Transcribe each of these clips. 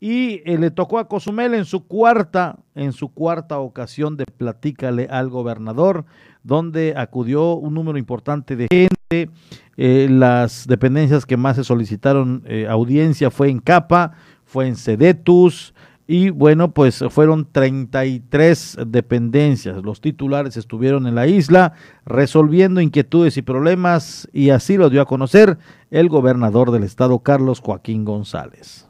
y eh, le tocó a Cozumel en su cuarta, en su cuarta ocasión de Platícale al gobernador, donde acudió un número importante de gente. Eh, las dependencias que más se solicitaron eh, audiencia fue en Capa, fue en Cedetus, y bueno, pues fueron 33 dependencias. Los titulares estuvieron en la isla resolviendo inquietudes y problemas y así lo dio a conocer el gobernador del estado, Carlos Joaquín González.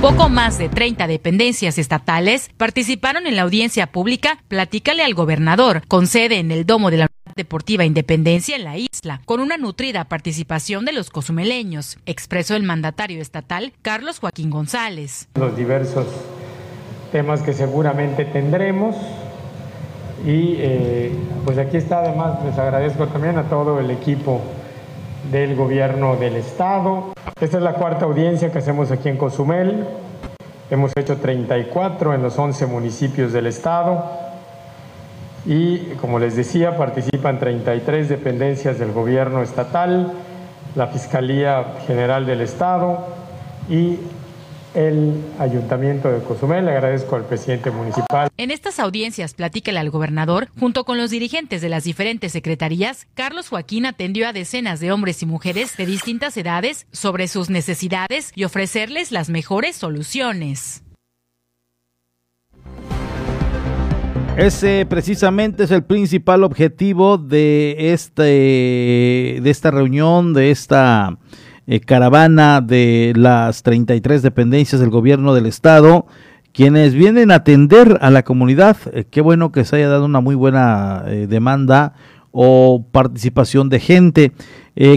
Poco más de 30 dependencias estatales participaron en la audiencia pública Platícale al gobernador, con sede en el Domo de la Deportiva Independencia en la isla, con una nutrida participación de los cozumeleños, expresó el mandatario estatal Carlos Joaquín González. Los diversos temas que seguramente tendremos y eh, pues aquí está además les agradezco también a todo el equipo del gobierno del estado. Esta es la cuarta audiencia que hacemos aquí en Cozumel. Hemos hecho 34 en los 11 municipios del estado y, como les decía, participan 33 dependencias del gobierno estatal, la Fiscalía General del Estado y el Ayuntamiento de Cozumel. Le agradezco al presidente municipal. En estas audiencias, platícale al gobernador, junto con los dirigentes de las diferentes secretarías, Carlos Joaquín atendió a decenas de hombres y mujeres de distintas edades sobre sus necesidades y ofrecerles las mejores soluciones. Ese precisamente es el principal objetivo de este de esta reunión, de esta eh, caravana de las 33 dependencias del gobierno del estado, quienes vienen a atender a la comunidad. Eh, qué bueno que se haya dado una muy buena eh, demanda o participación de gente.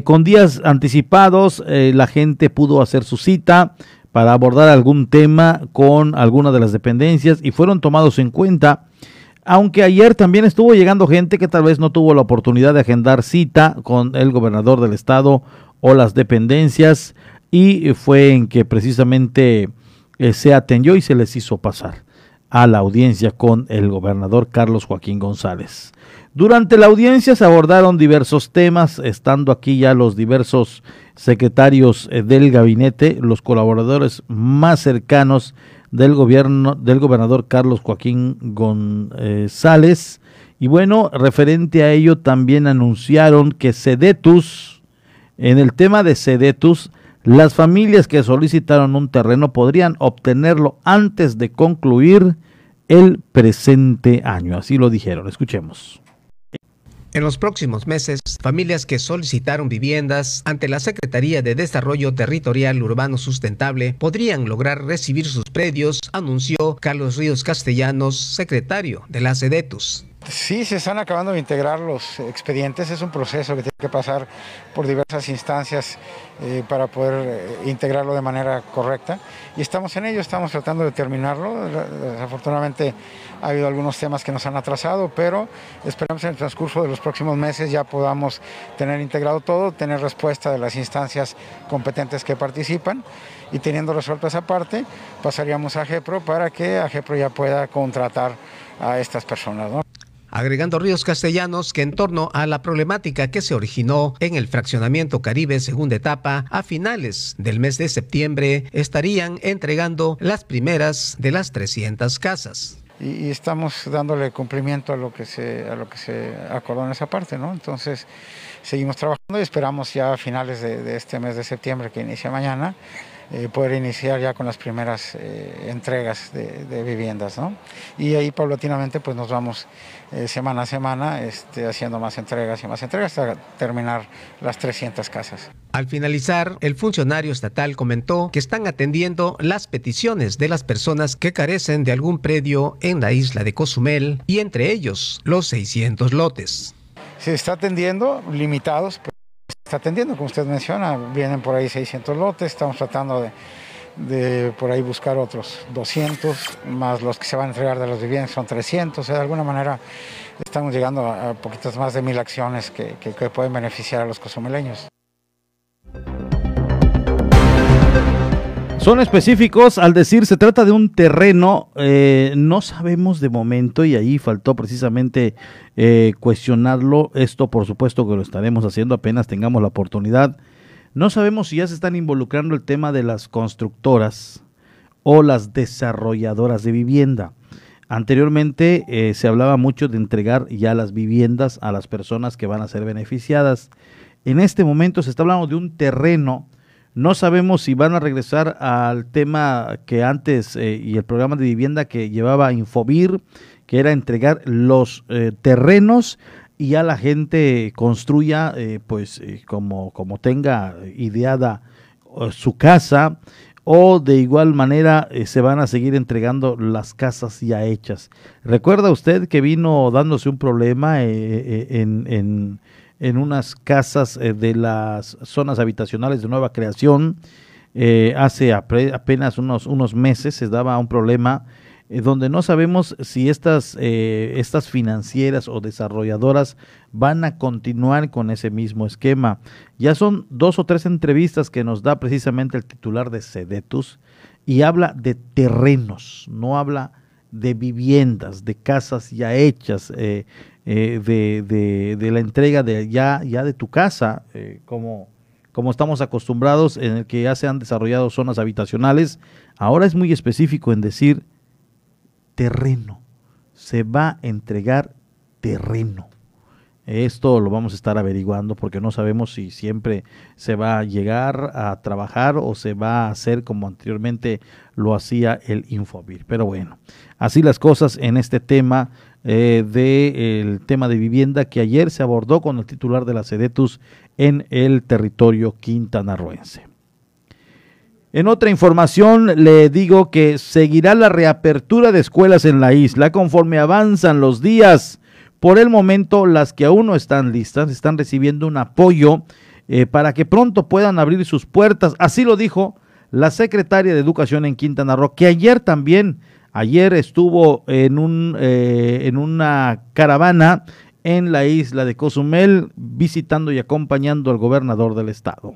con días anticipados, la gente pudo hacer su cita para abordar algún tema con alguna de las dependencias y fueron tomados en cuenta. Aunque ayer también estuvo llegando gente que tal vez no tuvo la oportunidad de agendar cita con el gobernador del estado o las dependencias y fue en que precisamente eh, se atendió y se les hizo pasar a la audiencia con el gobernador Carlos Joaquín González. Durante la audiencia se abordaron diversos temas, estando aquí ya los diversos secretarios eh, del gabinete, los colaboradores más cercanos del gobierno del gobernador Carlos Joaquín González. Y bueno, referente a ello también anunciaron que Sedetus, en el tema de Sedetus, las familias que solicitaron un terreno podrían obtenerlo antes de concluir el presente año. Así lo dijeron. Escuchemos. En los próximos meses, familias que solicitaron viviendas ante la Secretaría de Desarrollo Territorial Urbano Sustentable podrían lograr recibir sus predios, anunció Carlos Ríos Castellanos, secretario de la SEDETUS. Sí, se están acabando de integrar los expedientes, es un proceso que tiene que pasar por diversas instancias eh, para poder eh, integrarlo de manera correcta y estamos en ello, estamos tratando de terminarlo. Desafortunadamente ha habido algunos temas que nos han atrasado, pero esperamos en el transcurso de los próximos meses ya podamos tener integrado todo, tener respuesta de las instancias competentes que participan y teniendo resuelto esa parte, pasaríamos a GEPRO para que AGEPRO ya pueda contratar a estas personas. Agregando Ríos Castellanos que en torno a la problemática que se originó en el fraccionamiento Caribe segunda etapa, a finales del mes de septiembre estarían entregando las primeras de las 300 casas. Y, estamos dándole cumplimiento a lo que se a lo que se acordó en esa parte, ¿no? Entonces seguimos trabajando y esperamos ya a finales de este mes de septiembre que inicia mañana eh, poder iniciar ya con las primeras eh, entregas de, viviendas. ¿no? Y ahí paulatinamente pues nos vamos eh, semana a semana este, haciendo más entregas y más entregas hasta terminar las 300 casas. Al finalizar, el funcionario estatal comentó que están atendiendo las peticiones de las personas que carecen de algún predio en la isla de Cozumel y entre ellos los 600 lotes. Se está atendiendo limitados está atendiendo, como usted menciona, vienen por ahí 600 lotes, estamos tratando de, por ahí buscar otros 200, más los que se van a entregar de las viviendas son 300, o sea, de alguna manera estamos llegando a, poquitas más de mil acciones que, que pueden beneficiar a los cozumeleños. Son específicos al decir se trata de un terreno, eh, no sabemos de momento y ahí faltó precisamente eh, cuestionarlo. Esto por supuesto que lo estaremos haciendo apenas tengamos la oportunidad No sabemos si ya se están involucrando el tema de las constructoras o las desarrolladoras de vivienda. Anteriormente eh, se hablaba mucho de entregar ya las viviendas a las personas que van a ser beneficiadas. En este momento se está hablando de un terreno. No sabemos si van a regresar al tema que antes eh, y el programa de vivienda que llevaba Infobir, que era entregar los eh, terrenos y ya la gente construya pues como, como tenga ideada su casa o de igual manera eh, se van a seguir entregando las casas ya hechas. ¿Recuerda usted que vino dándose un problema eh, eh, en, en, en, unas casas de las zonas habitacionales de nueva creación? hace apenas unos, unos meses se daba un problema eh, donde no sabemos si estas, eh, estas financieras o desarrolladoras van a continuar con ese mismo esquema. Ya son dos o tres entrevistas que nos da precisamente el titular de Sedetus y habla de terrenos, no habla de viviendas, de casas ya hechas, eh, de, de, la entrega de ya, ya de tu casa, como, como estamos acostumbrados en el que ya se han desarrollado zonas habitacionales. Ahora es muy específico en decir terreno. Se va a entregar terreno. Esto lo vamos a estar averiguando porque no sabemos si siempre se va a llegar a trabajar o se va a hacer como anteriormente lo hacía el Infobir. Pero bueno, así las cosas en este tema eh, del tema de vivienda que ayer se abordó con el titular de la Sedetus en el territorio quintanarroense. En otra información le digo que seguirá la reapertura de escuelas en la isla conforme avanzan los días. Por el momento, las que aún no están listas están recibiendo un apoyo eh, para que pronto puedan abrir sus puertas. Así lo dijo la secretaria de Educación en Quintana Roo, que ayer también, ayer estuvo en, un, eh, en una caravana en la isla de Cozumel visitando y acompañando al gobernador del estado.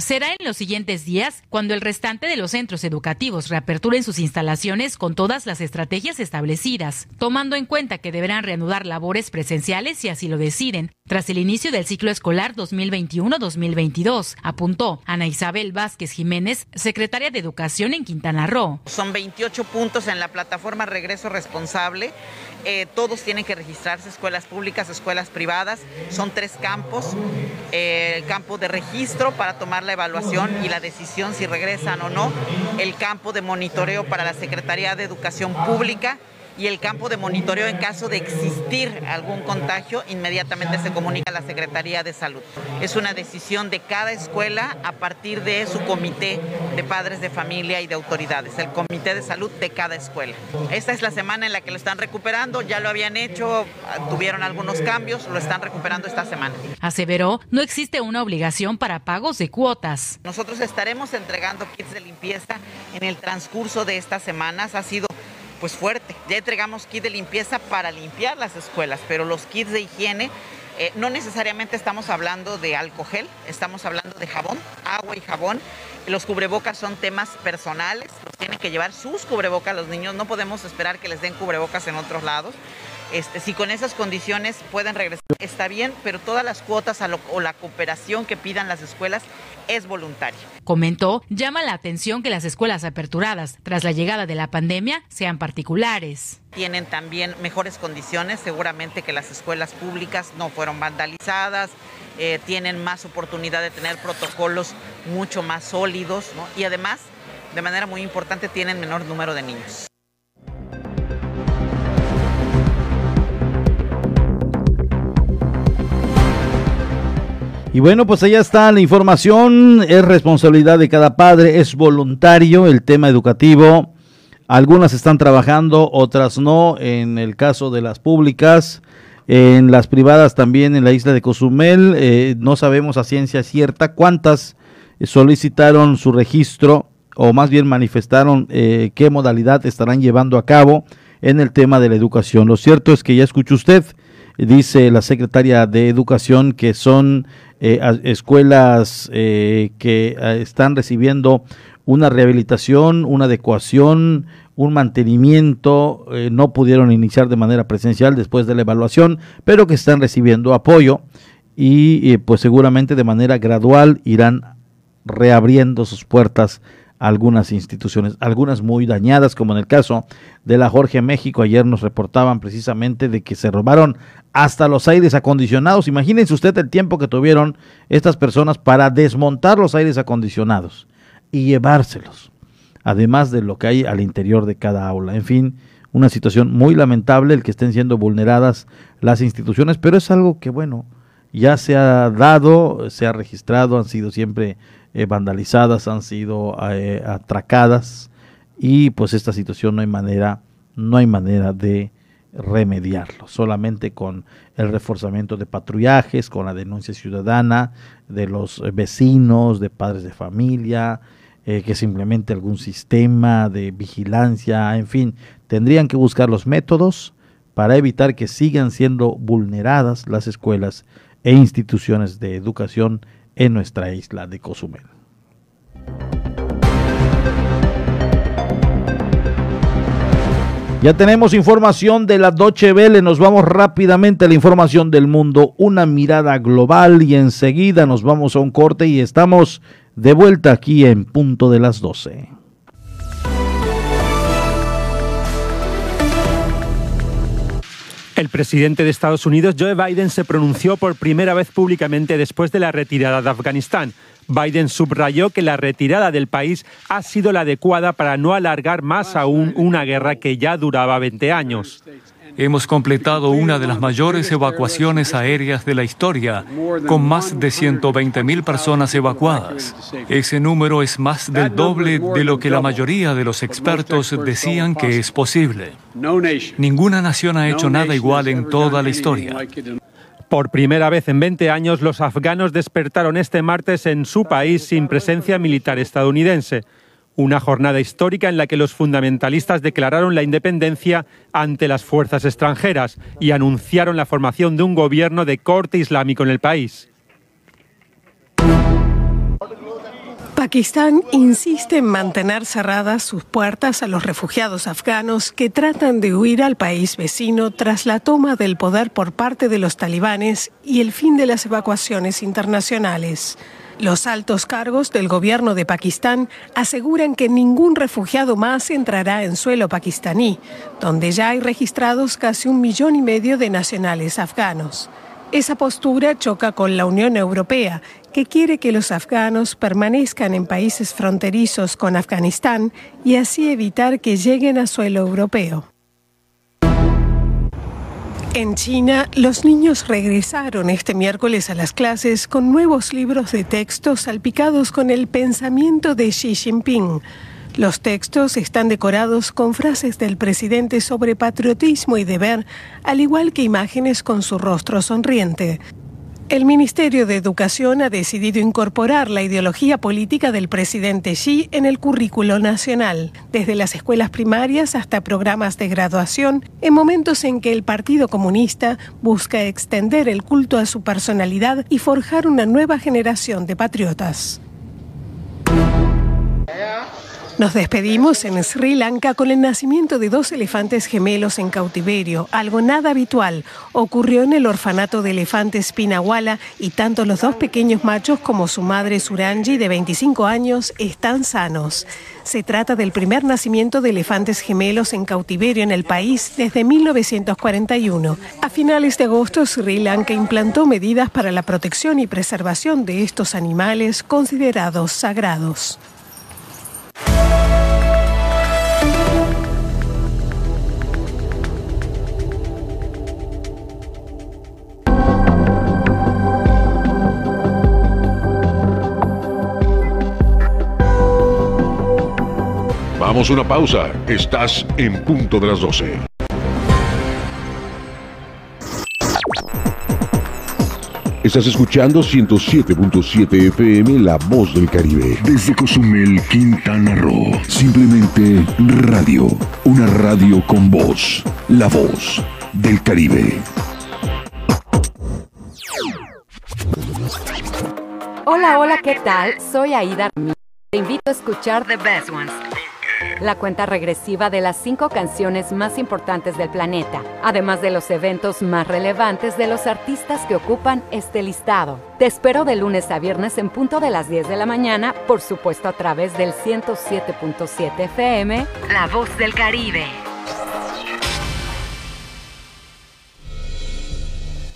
Será en los siguientes días cuando el restante de los centros educativos reaperturen sus instalaciones con todas las estrategias establecidas, tomando en cuenta que deberán reanudar labores presenciales si así lo deciden, tras el inicio del ciclo escolar 2021-2022, apuntó Ana Isabel Vázquez Jiménez, secretaria de Educación en Quintana Roo. Son 28 puntos en la plataforma Regreso Responsable. Eh, todos tienen que registrarse, escuelas públicas, escuelas privadas. Son tres campos. Eh, el campo de registro para tomar la evaluación y la decisión si regresan o no, el campo de monitoreo para la Secretaría de Educación Pública y el campo de monitoreo en caso de existir algún contagio, inmediatamente se comunica a la Secretaría de Salud. Es una decisión de cada escuela a partir de su comité de padres de familia y de autoridades, el comité de salud de cada escuela. Esta es la semana en la que lo están recuperando, ya lo habían hecho, tuvieron algunos cambios, lo están recuperando esta semana. Aseveró, no existe una obligación para pagos de cuotas. Nosotros estaremos entregando kits de limpieza en el transcurso de estas semanas. Ha sido pues fuerte. Ya entregamos kits de limpieza para limpiar las escuelas, pero los kits de higiene eh, no necesariamente estamos hablando de alcohol, estamos hablando de jabón, agua y jabón. Los cubrebocas son temas personales, los tienen que llevar sus cubrebocas los niños, no podemos esperar que les den cubrebocas en otros lados. Este, si con esas condiciones pueden regresar, está bien, pero todas las cuotas o la cooperación que pidan las escuelas es voluntaria. Comentó, llama la atención que las escuelas aperturadas tras la llegada de la pandemia sean particulares. Tienen también mejores condiciones, seguramente que las escuelas públicas no fueron vandalizadas, eh, tienen más oportunidad de tener protocolos mucho más sólidos y además, de manera muy importante, tienen menor número de niños. Y bueno, pues allá está la información, es responsabilidad de cada padre, es voluntario el tema educativo. Algunas están trabajando, otras no, en el caso de las públicas, en las privadas también en la isla de Cozumel. Eh, no sabemos a ciencia cierta cuántas solicitaron su registro o más bien manifestaron eh, qué modalidad estarán llevando a cabo en el tema de la educación. Lo cierto es que ya escuchó usted, dice la secretaria de Educación, que son eh, escuelas eh, que eh, están recibiendo una rehabilitación, una adecuación, un mantenimiento, no pudieron iniciar de manera presencial después de la evaluación, pero que están recibiendo apoyo y pues seguramente de manera gradual irán reabriendo sus puertas algunas instituciones, algunas muy dañadas, como en el caso de la Jorge México. Ayer nos reportaban precisamente de que se robaron hasta los aires acondicionados. Imagínense usted el tiempo que tuvieron estas personas para desmontar los aires acondicionados y llevárselos, además de lo que hay al interior de cada aula. En fin, una situación muy lamentable el que estén siendo vulneradas las instituciones, pero es algo que, bueno, ya se ha dado, se ha registrado, han sido siempre eh, vandalizadas, han sido eh, atracadas y pues esta situación no hay manera, no hay manera de remediarlo, solamente con el reforzamiento de patrullajes, con la denuncia ciudadana de los vecinos, de padres de familia, eh, que simplemente algún sistema de vigilancia, en fin, tendrían que buscar los métodos para evitar que sigan siendo vulneradas las escuelas e instituciones de educación en nuestra isla de Cozumel. Ya tenemos información de la Doche Vele, nos vamos rápidamente a la información del mundo, una mirada global y enseguida nos vamos a un corte y estamos de vuelta aquí en punto de las 12. El presidente de Estados Unidos, Joe Biden, se pronunció por primera vez públicamente después de la retirada de Afganistán. Biden subrayó que la retirada del país ha sido la adecuada para no alargar más aún una guerra que ya duraba 20 años. Hemos completado una de las mayores evacuaciones aéreas de la historia, con más de 120.000 personas evacuadas. Ese número es más del doble de lo que la mayoría de los expertos decían que es posible. Ninguna nación ha hecho nada igual en toda la historia. Por primera vez en 20 años, los afganos despertaron este martes en su país sin presencia militar estadounidense. Una jornada histórica en la que los fundamentalistas declararon la independencia ante las fuerzas extranjeras y anunciaron la formación de un gobierno de corte islámico en el país. Pakistán insiste en mantener cerradas sus puertas a los refugiados afganos que tratan de huir al país vecino tras la toma del poder por parte de los talibanes y el fin de las evacuaciones internacionales. Los altos cargos del gobierno de Pakistán aseguran que ningún refugiado más entrará en suelo pakistaní, donde ya hay registrados casi un millón y medio de nacionales afganos. Esa postura choca con la Unión Europea, que quiere que los afganos permanezcan en países fronterizos con Afganistán y así evitar que lleguen a suelo europeo. En China, los niños regresaron este miércoles a las clases con nuevos libros de texto salpicados con el pensamiento de Xi Jinping. Los textos están decorados con frases del presidente sobre patriotismo y deber, al igual que imágenes con su rostro sonriente. El Ministerio de Educación ha decidido incorporar la ideología política del presidente Xi en el currículo nacional, desde las escuelas primarias hasta programas de graduación, en momentos en que el Partido Comunista busca extender el culto a su personalidad y forjar una nueva generación de patriotas. Nos despedimos en Sri Lanka con el nacimiento de dos elefantes gemelos en cautiverio, algo nada habitual. Ocurrió en el orfanato de elefantes Pinawala y tanto los dos pequeños machos como su madre Suranji de 25 años están sanos. Se trata del primer nacimiento de elefantes gemelos en cautiverio en el país desde 1941. A finales de agosto, Sri Lanka implantó medidas para la protección y preservación de estos animales considerados sagrados. Vamos a una pausa. Estás en punto de las 12. Estás escuchando 107.7 FM La Voz del Caribe. Desde Cozumel, Quintana Roo. Simplemente radio. Una radio con voz. La Voz del Caribe. Hola, hola, ¿qué tal? Soy Aida. Te invito a escuchar The Best Ones La cuenta regresiva de las cinco canciones más importantes del planeta, además de los eventos más relevantes de los artistas que ocupan este listado. Te espero de lunes a viernes en punto de las 10 de la mañana, por supuesto a través del 107.7 FM, La Voz del Caribe.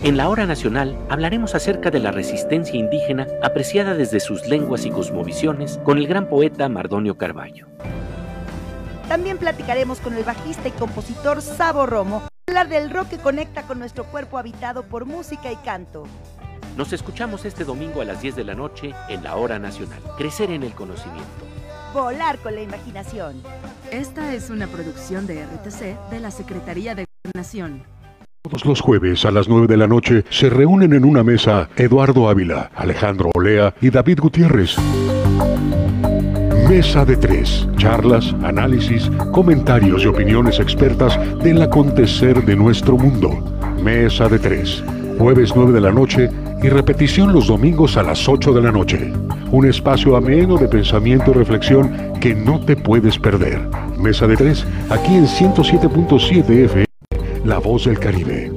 En la hora nacional hablaremos acerca de la resistencia indígena apreciada desde sus lenguas y cosmovisiones con el gran poeta Mardonio Carballo. También platicaremos con el bajista y compositor Sabo Romo, hablar del rock que conecta con nuestro cuerpo habitado por música y canto. Nos escuchamos este domingo a las 10 de la noche en la hora nacional. Crecer en el conocimiento. Volar con la imaginación. Esta es una producción de RTC de la Secretaría de Gobernación. Todos los jueves a las 9 de la noche se reúnen en una mesa Eduardo Ávila, Alejandro Olea y David Gutiérrez. Mesa de tres. Charlas, análisis, comentarios y opiniones expertas del acontecer de nuestro mundo. Mesa de tres. Jueves 9 de la noche y repetición los domingos a las 8 de la noche. Un espacio ameno de pensamiento y reflexión que no te puedes perder. Mesa de tres, aquí en 107.7 FM. La voz del Caribe.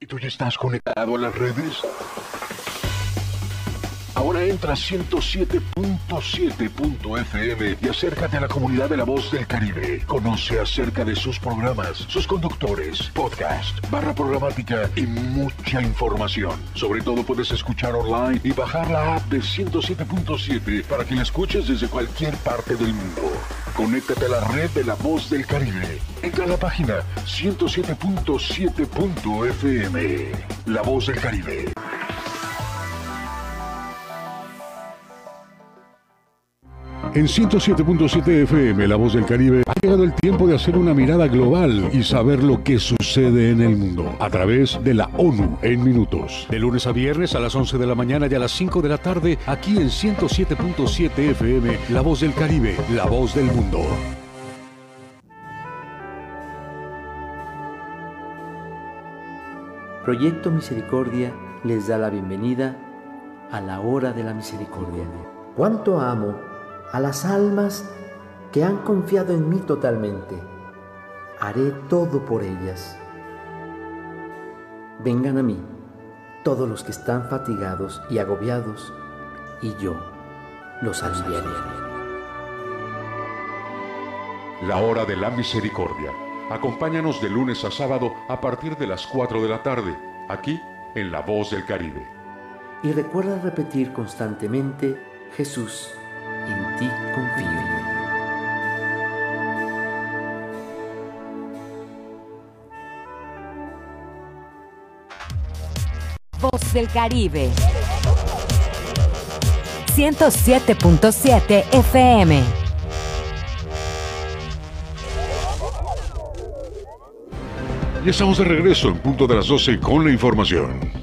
¿Y tú ya estás conectado a las redes? Ahora entra a 107.7.fm y acércate a la comunidad de la voz del Caribe. Conoce acerca de sus programas, sus conductores, podcast, barra programática y mucha información. Sobre todo puedes escuchar online y bajar la app de 107.7 para que la escuches desde cualquier parte del mundo. Conéctate a la red de la voz del Caribe. Entra a la página 107.7.fm. La voz del Caribe. En 107.7 FM, La Voz del Caribe, ha llegado el tiempo de hacer una mirada global y saber lo que sucede en el mundo a través de la ONU en minutos. De lunes a viernes a las 11 de la mañana y a las 5 de la tarde, aquí en 107.7 FM, La Voz del Caribe, La Voz del Mundo. Proyecto Misericordia les da la bienvenida a la hora de la misericordia. ¿Cuánto amo a las almas que han confiado en mí totalmente? Haré todo por ellas. Vengan a mí todos los que están fatigados y agobiados, y yo los aliviaré. La hora de la misericordia. Acompáñanos de lunes a sábado a partir de las 4 de la tarde, aquí en La Voz del Caribe. Y recuerda repetir constantemente, Jesús, en ti confío. Voz del Caribe. 107.7 FM. Y estamos de regreso en punto de las 12 con la información.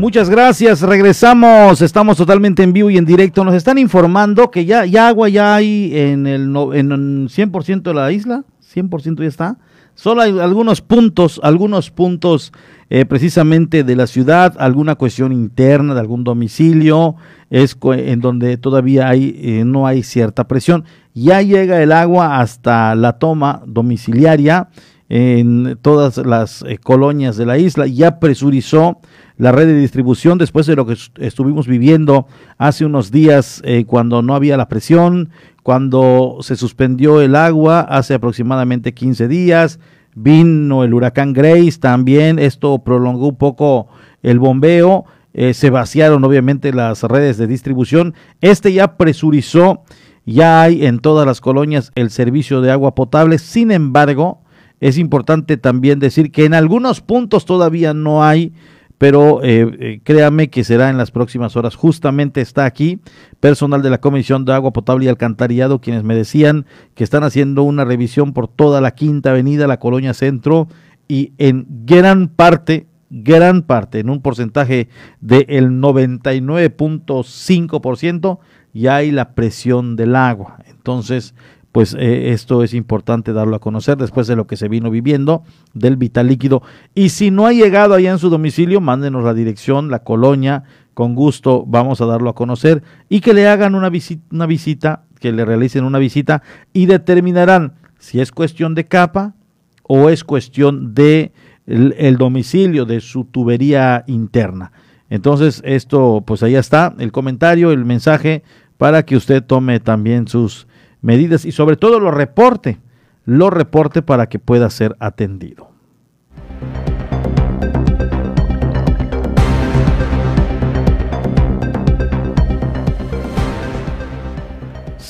Muchas gracias, regresamos, estamos totalmente en vivo y en directo. Nos están informando que ya, ya agua ya hay en el no- en el 100% de la isla, 100% ya está. Solo hay algunos puntos, algunos puntos eh, precisamente de la ciudad, alguna cuestión interna de algún domicilio, es en donde todavía hay, eh, no hay cierta presión. Ya llega el agua hasta la toma domiciliaria en todas las eh, colonias de la isla, ya presurizó la red de distribución después de lo que est- estuvimos viviendo hace unos días eh, cuando no había la presión, cuando se suspendió el agua hace aproximadamente 15 días, vino el huracán Grace también, esto prolongó un poco el bombeo, eh, se vaciaron obviamente las redes de distribución, este ya presurizó, ya hay en todas las colonias el servicio de agua potable, sin embargo, es importante también decir que en algunos puntos todavía no hay, pero eh, eh, créame que será en las próximas horas. Justamente está aquí personal de la Comisión de Agua Potable y Alcantarillado, quienes me decían que están haciendo una revisión por toda la Quinta Avenida, la Colonia Centro, y en gran parte, gran parte, en un porcentaje del 99.5%, ya hay la presión del agua. Entonces, pues eh, esto es importante darlo a conocer después de lo que se vino viviendo del vital líquido. Y si no ha llegado allá en su domicilio, mándenos la dirección, la colonia, con gusto vamos a darlo a conocer y que le hagan una visita, una visita que le realicen una visita y determinarán si es cuestión de capa o es cuestión de el, domicilio de su tubería interna. Entonces, esto, pues ahí está el comentario, el mensaje para que usted tome también sus medidas y sobre todo lo reporte, lo reporte para que pueda ser atendido.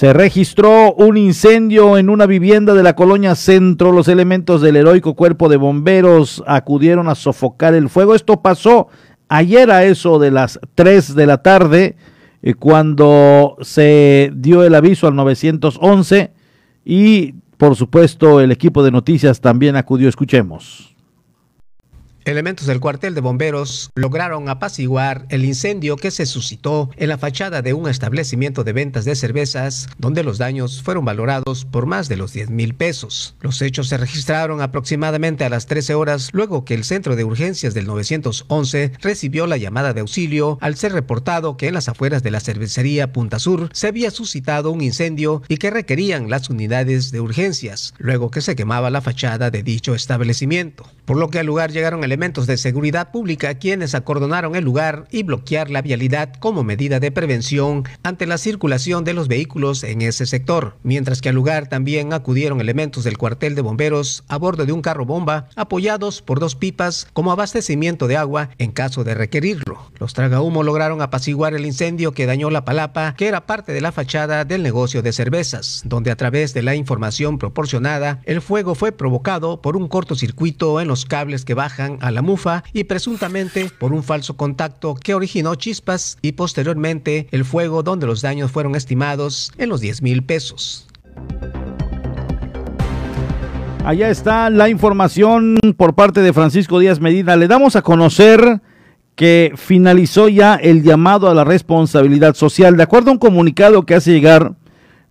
Se registró un incendio en una vivienda de la colonia Centro. Los elementos del heroico cuerpo de bomberos acudieron a sofocar el fuego. Esto pasó ayer a eso de las 3 de la tarde, eh, cuando se dio el aviso al 911 y por supuesto el equipo de noticias también acudió. Escuchemos. Elementos del cuartel de bomberos lograron apaciguar el incendio que se suscitó en la fachada de un establecimiento de ventas de cervezas, donde los daños fueron valorados por más de los 10 mil pesos. Los hechos se registraron aproximadamente a las 13 horas luego que el centro de urgencias del 911 recibió la llamada de auxilio al ser reportado que en las afueras de la cervecería Punta Sur se había suscitado un incendio y que requerían las unidades de urgencias, luego que se quemaba la fachada de dicho establecimiento. Por lo que al lugar llegaron elementos de seguridad pública quienes acordonaron el lugar y bloquear la vialidad como medida de prevención ante la circulación de los vehículos en ese sector, mientras que al lugar también acudieron elementos del cuartel de bomberos a bordo de un carro bomba apoyados por dos pipas como abastecimiento de agua en caso de requerirlo. Los tragahumo lograron apaciguar el incendio que dañó la palapa, que era parte de la fachada del negocio de cervezas, donde a través de la información proporcionada, el fuego fue provocado por un cortocircuito en los cables que bajan a la mufa y presuntamente por un falso contacto que originó chispas y posteriormente el fuego donde los daños fueron estimados en los 10 mil pesos. Allá está la información por parte de Francisco Díaz Medina. Le damos a conocer que finalizó ya el llamado a la responsabilidad social. De acuerdo a un comunicado que hace llegar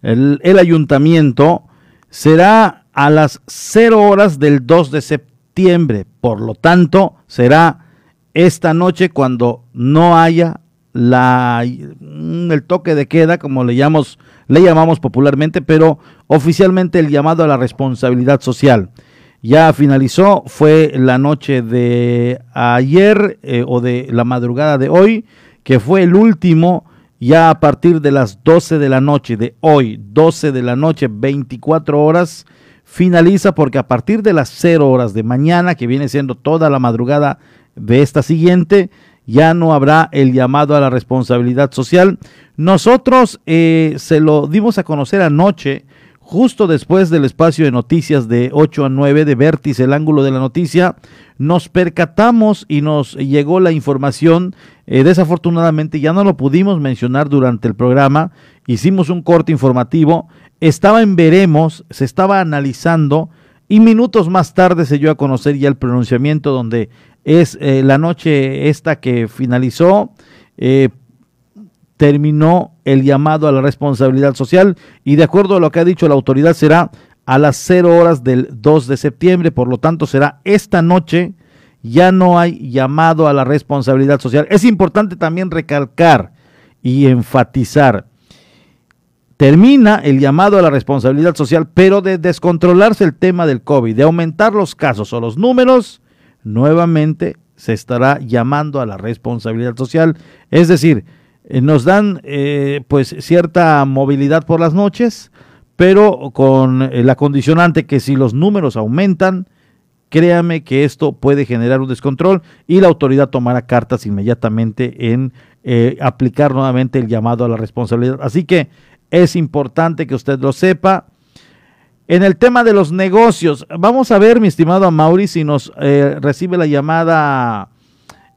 el, ayuntamiento, será a las 0 horas del 2 de septiembre por lo tanto, será esta noche cuando no haya la, mm, el toque de queda, como le llamamos, le llamamos popularmente, pero oficialmente el llamado a la responsabilidad social. Ya finalizó, fue la noche de ayer eh, o de la madrugada de hoy, que fue el último, ya a partir de las 12 de la noche de hoy, 12 de la noche, 24 horas, finaliza porque a partir de las 0 horas de mañana, que viene siendo toda la madrugada de esta siguiente, ya no habrá el llamado a la responsabilidad social. Nosotros eh, se lo dimos a conocer anoche, justo después del espacio de noticias de 8 a 9 de Vértice, el ángulo de la noticia, nos percatamos y nos llegó la información. Eh, desafortunadamente ya no lo pudimos mencionar durante el programa. Hicimos un corte informativo estaba en veremos, se estaba analizando y minutos más tarde se dio a conocer ya el pronunciamiento donde es eh, la noche esta que finalizó, eh, terminó el llamado a la responsabilidad social y de acuerdo a lo que ha dicho la autoridad será a las 0 horas del 2 de septiembre, por lo tanto será esta noche, ya no hay llamado a la responsabilidad social. Es importante también recalcar y enfatizar, termina el llamado a la responsabilidad social, pero de descontrolarse el tema del COVID, de aumentar los casos o los números, nuevamente se estará llamando a la responsabilidad social. Es decir, eh, nos dan eh, pues cierta movilidad por las noches, pero con eh, la condicionante que si los números aumentan, créame que esto puede generar un descontrol y la autoridad tomará cartas inmediatamente en aplicar nuevamente el llamado a la responsabilidad. Así que es importante que usted lo sepa. En el tema de los negocios, vamos a ver, mi estimado Mauri, si nos eh, recibe la llamada,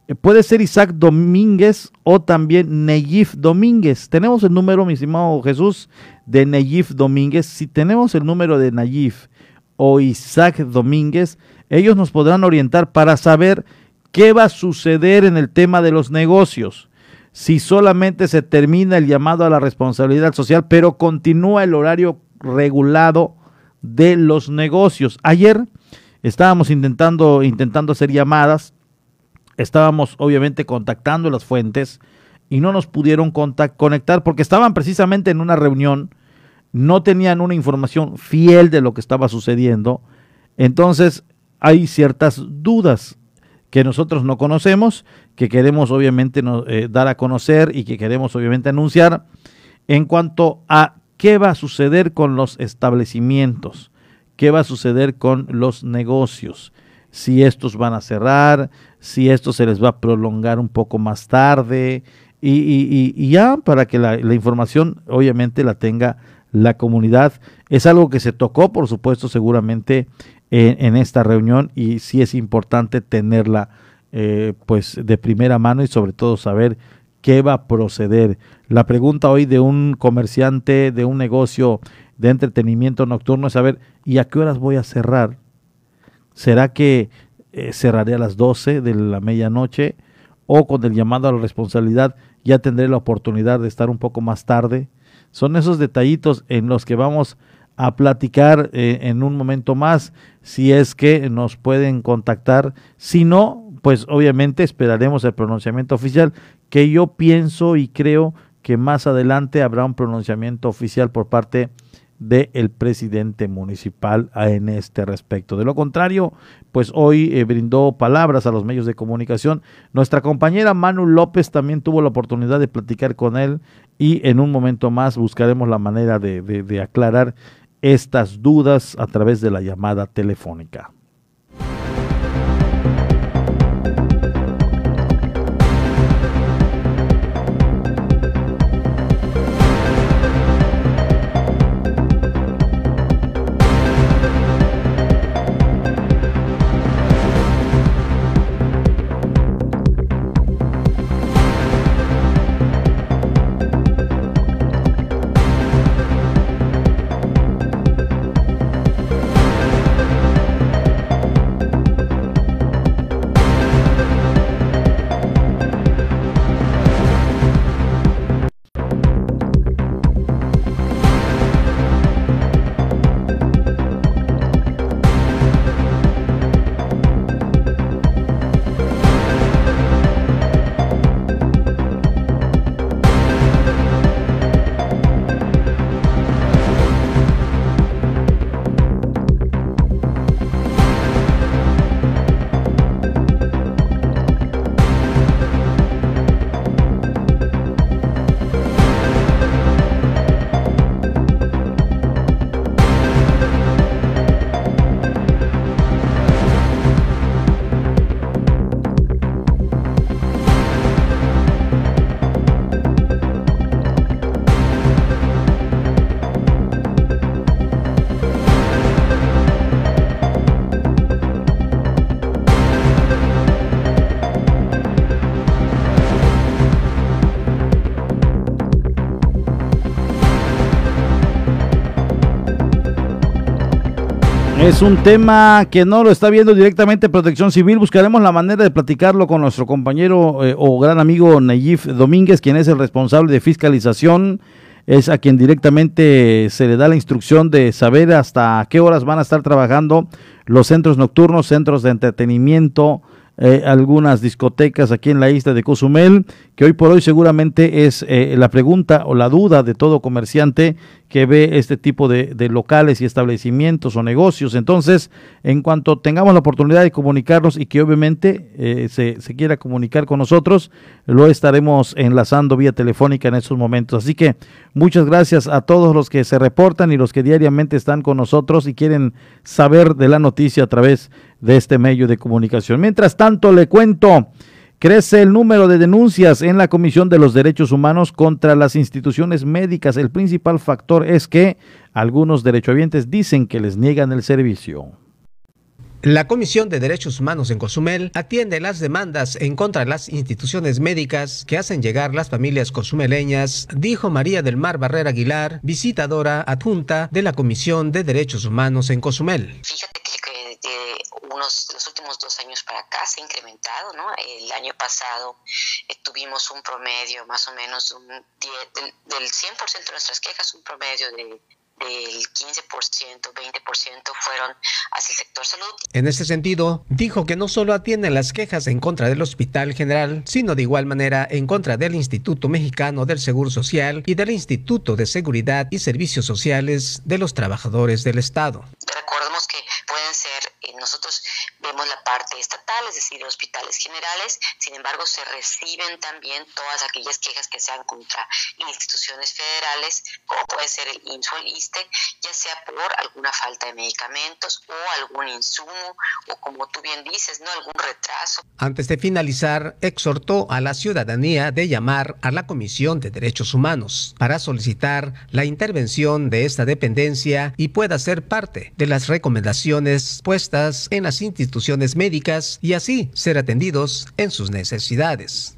eh, puede ser Isaac Domínguez o también Neyif Domínguez. Tenemos el número, mi estimado Jesús, de Neyif Domínguez. Si tenemos el número de Neyif o Isaac Domínguez, ellos nos podrán orientar para saber qué va a suceder en el tema de los negocios si solamente se termina el llamado a la responsabilidad social, pero continúa el horario regulado de los negocios. Ayer estábamos intentando, intentando hacer llamadas, estábamos obviamente contactando las fuentes y no nos pudieron conectar porque estaban precisamente en una reunión, no tenían una información fiel de lo que estaba sucediendo. Entonces hay ciertas dudas que nosotros no conocemos, que queremos obviamente eh, dar a conocer y que queremos obviamente anunciar en cuanto a qué va a suceder con los establecimientos, qué va a suceder con los negocios, si estos van a cerrar, si esto se les va a prolongar un poco más tarde y, ya para que la, información obviamente la tenga la comunidad. Es algo que se tocó, por supuesto, seguramente en, esta reunión y sí es importante tenerla eh, pues de primera mano y sobre todo saber qué va a proceder. La pregunta hoy de un comerciante de un negocio de entretenimiento nocturno es saber, ¿y a qué horas voy a cerrar? ¿Será que eh, cerraré a las 12 de la medianoche? ¿O con el llamado a la responsabilidad ya tendré la oportunidad de estar un poco más tarde? Son esos detallitos en los que vamos a platicar eh, en un momento más si es que nos pueden contactar. Si no, pues obviamente esperaremos el pronunciamiento oficial, que yo pienso y creo que más adelante habrá un pronunciamiento oficial por parte del presidente municipal en este respecto. De lo contrario, pues hoy eh, brindó palabras a los medios de comunicación. Nuestra compañera Manu López también tuvo la oportunidad de platicar con él y en un momento más buscaremos la manera de aclarar estas dudas a través de la llamada telefónica. Es un tema que no lo está viendo directamente Protección Civil. Buscaremos la manera de platicarlo con nuestro compañero eh, o gran amigo Nayif Domínguez, quien es el responsable de fiscalización. Es a quien directamente se le da la instrucción de saber hasta qué horas van a estar trabajando los centros nocturnos, centros de entretenimiento, eh, algunas discotecas aquí en la isla de Cozumel, que hoy por hoy seguramente es eh, la pregunta o la duda de todo comerciante que ve este tipo de, locales y establecimientos o negocios. Entonces, en cuanto tengamos la oportunidad de comunicarnos y que obviamente eh, se, se, quiera comunicar con nosotros, lo estaremos enlazando vía telefónica en estos momentos. Así que muchas gracias a todos los que se reportan y los que diariamente están con nosotros y quieren saber de la noticia a través de este medio de comunicación. Mientras tanto, le cuento Crece el número de denuncias en la Comisión de los Derechos Humanos contra las instituciones médicas. El principal factor es que algunos derechohabientes dicen que les niegan el servicio. La Comisión de Derechos Humanos en Cozumel atiende las demandas en contra de las instituciones médicas que hacen llegar las familias cozumeleñas, dijo María del Mar Barrera Aguilar, visitadora adjunta de la Comisión de Derechos Humanos en Cozumel. Fíjate unos, los últimos dos años para acá se ha incrementado, ¿no? El año pasado eh, tuvimos un promedio más o menos un del, 100% de nuestras quejas, un promedio de, del 15%, 20% fueron hacia el sector salud. En ese sentido, dijo que no solo atienden las quejas en contra del Hospital General, sino de igual manera en contra del Instituto Mexicano del Seguro Social y del Instituto de Seguridad y Servicios Sociales de los Trabajadores del Estado. Recordemos que pueden ser, eh, nosotros vemos la parte estatal, es decir, hospitales generales, sin embargo se reciben también todas aquellas quejas que sean contra instituciones federales, como puede ser el IMSS o el ISTE, ya sea por alguna falta de medicamentos o algún insumo o como tú bien dices, no algún retraso. Antes de finalizar, exhortó a la ciudadanía de llamar a la Comisión de Derechos Humanos para solicitar la intervención de esta dependencia y pueda ser parte de las recomendaciones puestas en las instituciones médicas y así ser atendidos en sus necesidades.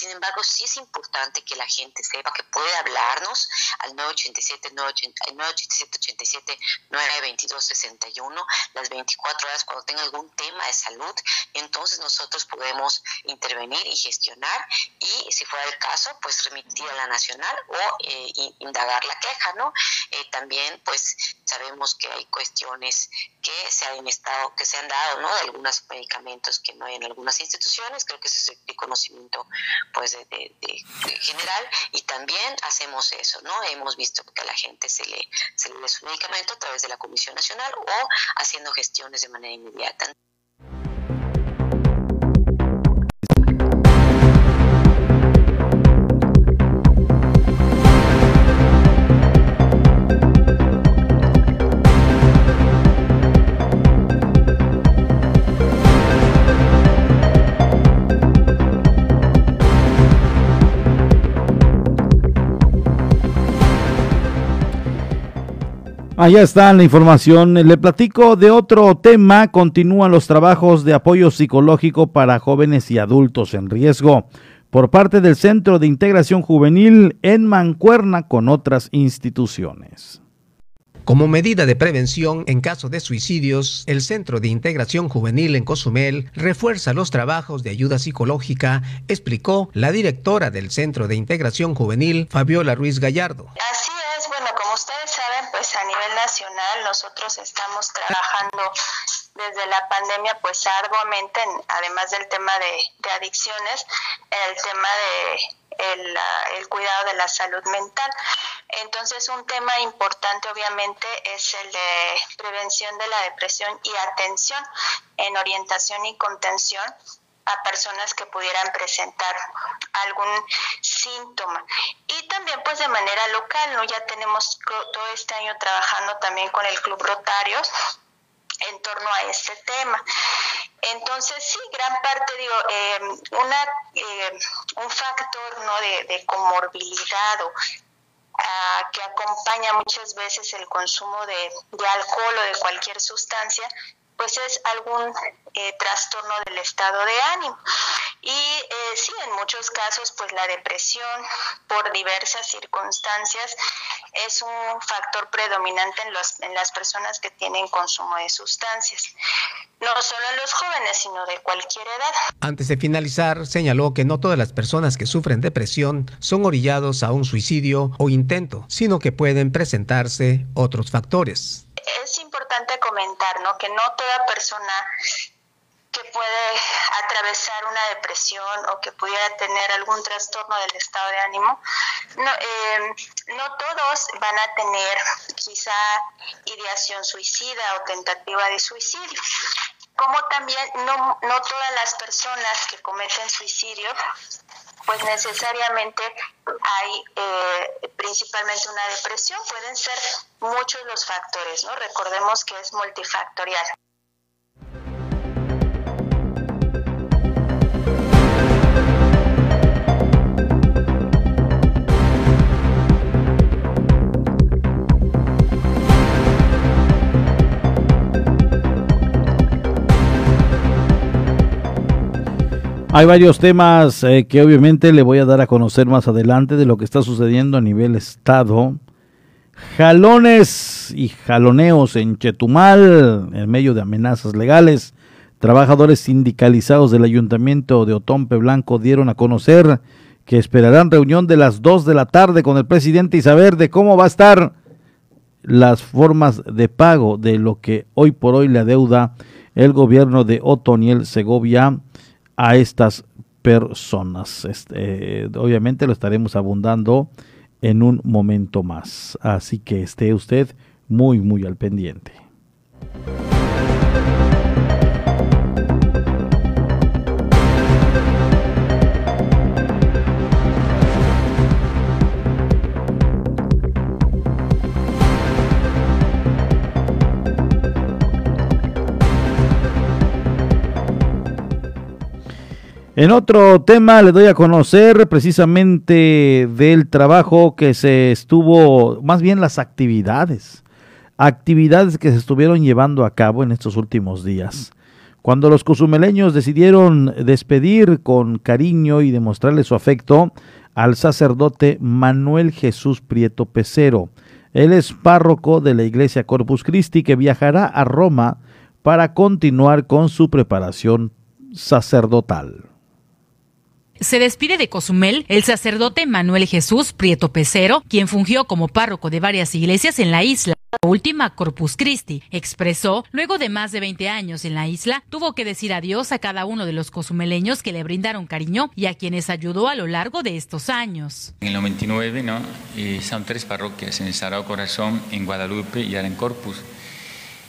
Sin embargo, sí es importante que la gente sepa que puede hablarnos al 987 987 87 922 61 las 24 horas cuando tenga algún tema de salud. Entonces nosotros podemos intervenir y gestionar y si fuera el caso, pues remitir a la nacional o eh, indagar la queja, ¿no? Eh, también pues sabemos que hay cuestiones que se han estado, que se han dado, ¿no? De algunos medicamentos que no hay en algunas instituciones, creo que ese es el conocimiento pues de, general y también hacemos eso, ¿no? Hemos visto que a la gente se le, se le su medicamento a través de la Comisión Nacional o haciendo gestiones de manera inmediata. Allá está la información. Le platico de otro tema. Continúan los trabajos de apoyo psicológico para jóvenes y adultos en riesgo por parte del Centro de Integración Juvenil en Mancuerna con otras instituciones. Como medida de prevención en caso de suicidios, el Centro de Integración Juvenil en Cozumel refuerza los trabajos de ayuda psicológica, explicó la directora del Centro de Integración Juvenil, Fabiola Ruiz Gallardo. Así ustedes saben, pues a nivel nacional nosotros estamos trabajando desde la pandemia pues arduamente, además del tema de, adicciones, el tema de el, cuidado de la salud mental. Entonces, un tema importante obviamente es el de prevención de la depresión y atención en orientación y contención a personas que pudieran presentar algún síntoma. Y también pues de manera local, ¿no? Ya tenemos todo este año trabajando también con el Club Rotarios en torno a este tema. Entonces, sí, gran parte, digo, eh, una, eh, un factor ¿no? de, comorbilidad o que acompaña muchas veces el consumo de, alcohol o de cualquier sustancia, pues es algún eh, trastorno del estado de ánimo. Y eh, sí, en muchos casos, pues la depresión por diversas circunstancias es un factor predominante en, los, en las personas que tienen consumo de sustancias. No solo en los jóvenes, sino de cualquier edad. Antes de finalizar, señaló que no todas las personas que sufren depresión son orillados a un suicidio o intento, sino que pueden presentarse otros factores comentar, ¿no? Que no toda persona que puede atravesar una depresión o que pudiera tener algún trastorno del estado de ánimo, no, eh, no todos van a tener quizá ideación suicida o tentativa de suicidio. Como también no, no todas las personas que cometen suicidio pues necesariamente hay eh, principalmente una depresión, pueden ser muchos los factores, ¿no? Recordemos que es multifactorial. Hay varios temas eh, que obviamente le voy a dar a conocer más adelante de lo que está sucediendo a nivel estado. Jalones y jaloneos en Chetumal en medio de amenazas legales. Trabajadores sindicalizados del ayuntamiento de Otompe Blanco dieron a conocer que esperarán reunión de las 2 de la tarde con el presidente y saber de cómo va a estar las formas de pago de lo que hoy por hoy le adeuda el gobierno de Otoniel Segovia a estas personas. Este, obviamente lo estaremos abundando en un momento más. Así que esté usted muy, muy al pendiente. En otro tema le doy a conocer precisamente del trabajo que se estuvo, más bien las actividades, actividades que se estuvieron llevando a cabo en estos últimos días. Cuando los cozumeleños decidieron despedir con cariño y demostrarle su afecto al sacerdote Manuel Jesús Prieto Pecero. Él es párroco de la iglesia Corpus Christi que viajará a Roma para continuar con su preparación sacerdotal. Se despide de Cozumel el sacerdote Manuel Jesús Prieto Pecero, quien fungió como párroco de varias iglesias en la isla. La última Corpus Christi expresó, luego de más de 20 años en la isla, tuvo que decir adiós a cada uno de los cozumeleños que le brindaron cariño y a quienes ayudó a lo largo de estos años. En el 99, ¿no? Y son tres parroquias, en el Corazón, en Guadalupe y ahora en Corpus.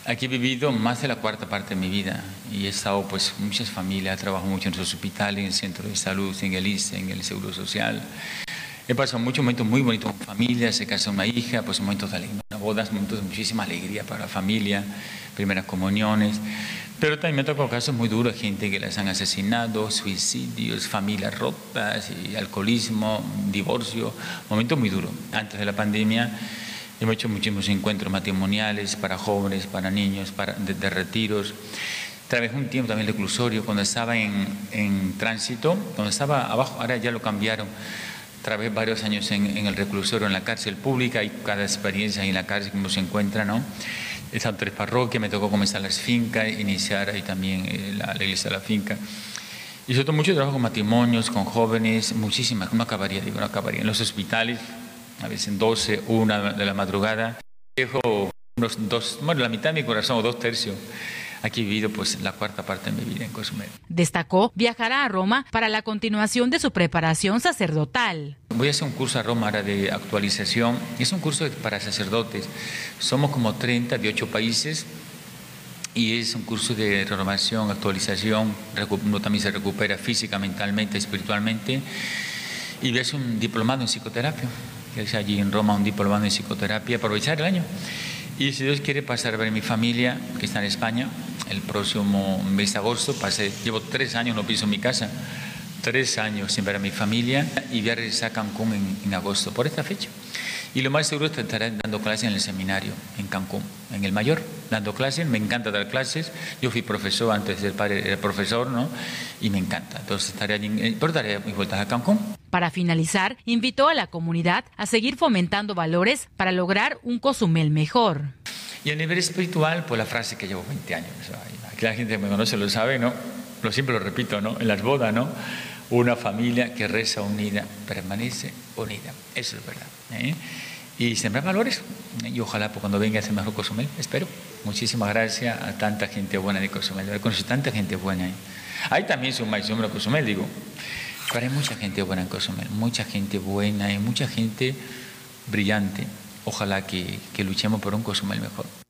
Aquí he vivido más de la cuarta parte de mi vida y he estado pues muchas familias, trabajo mucho en los hospitales, en el centro de salud, en el ICE, en el Seguro Social. He pasado muchos momentos muy bonitos con familia, se casó una hija, pues momentos de alegría, bodas, momentos de muchísima alegría para la familia, primeras comuniones. Pero también me tocado casos muy duros, gente que las han asesinado, suicidios, familias rotas, y alcoholismo, divorcio, momentos muy duros. Antes de la pandemia Hemos hecho muchísimos encuentros matrimoniales para jóvenes, para niños, para, de, retiros. Trabajé un tiempo también de reclusorio cuando estaba en, en, tránsito, cuando estaba abajo, ahora ya lo cambiaron. Trabajé varios años en, en, el reclusorio, en la cárcel pública, y cada experiencia en la cárcel uno se encuentra, ¿no? Están tres parroquias, me tocó comenzar las fincas, iniciar ahí también eh, la, la, iglesia de la finca. Y sobre todo mucho trabajo con matrimonios, con jóvenes, muchísimas, no acabaría, digo, no acabaría. En los hospitales, a veces en 12, una de la madrugada. Dejo unos dos, bueno, la mitad de mi corazón o dos tercios. Aquí he vivido pues la cuarta parte de mi vida en Cozumel. Destacó, viajará a Roma para la continuación de su preparación sacerdotal. Voy a hacer un curso a Roma ahora de actualización. Es un curso para sacerdotes. Somos como 30 de 8 países y es un curso de renovación, actualización. Uno también se recupera física, mentalmente, espiritualmente. Y voy a hacer un diplomado en psicoterapia que es allí en Roma un diplomado en psicoterapia, aprovechar el año. Y si Dios quiere pasar a ver a mi familia, que está en España, el próximo mes de agosto, pasé, llevo tres años no piso mi casa, tres años sin ver a mi familia y voy a regresar a Cancún en, en agosto, por esta fecha. Y lo más seguro es que estaré dando clases en el seminario, en Cancún, en el mayor, dando clases. Me encanta dar clases. Yo fui profesor antes de ser padre, era profesor, ¿no? Y me encanta. Entonces estaré allí, eh, pero daré mis vueltas a Cancún. Para finalizar, invitó a la comunidad a seguir fomentando valores para lograr un Cozumel mejor. Y a nivel espiritual, pues la frase que llevo 20 años. Aquí la gente que me conoce lo sabe, ¿no? Lo siempre lo repito, ¿no? En las bodas, ¿no? Una familia que reza unida permanece unida. Eso es verdad. ¿eh? Y sembrar valores. Y ojalá pues, cuando venga ese mejor Cozumel, espero. Muchísimas gracias a tanta gente buena de Cozumel. He conocido tanta gente buena ahí. Hay también su maestro de Cozumel, digo. Pero hay mucha gente buena en Cozumel. Mucha gente buena y mucha gente brillante. Ojalá que, que luchemos por un Cozumel mejor.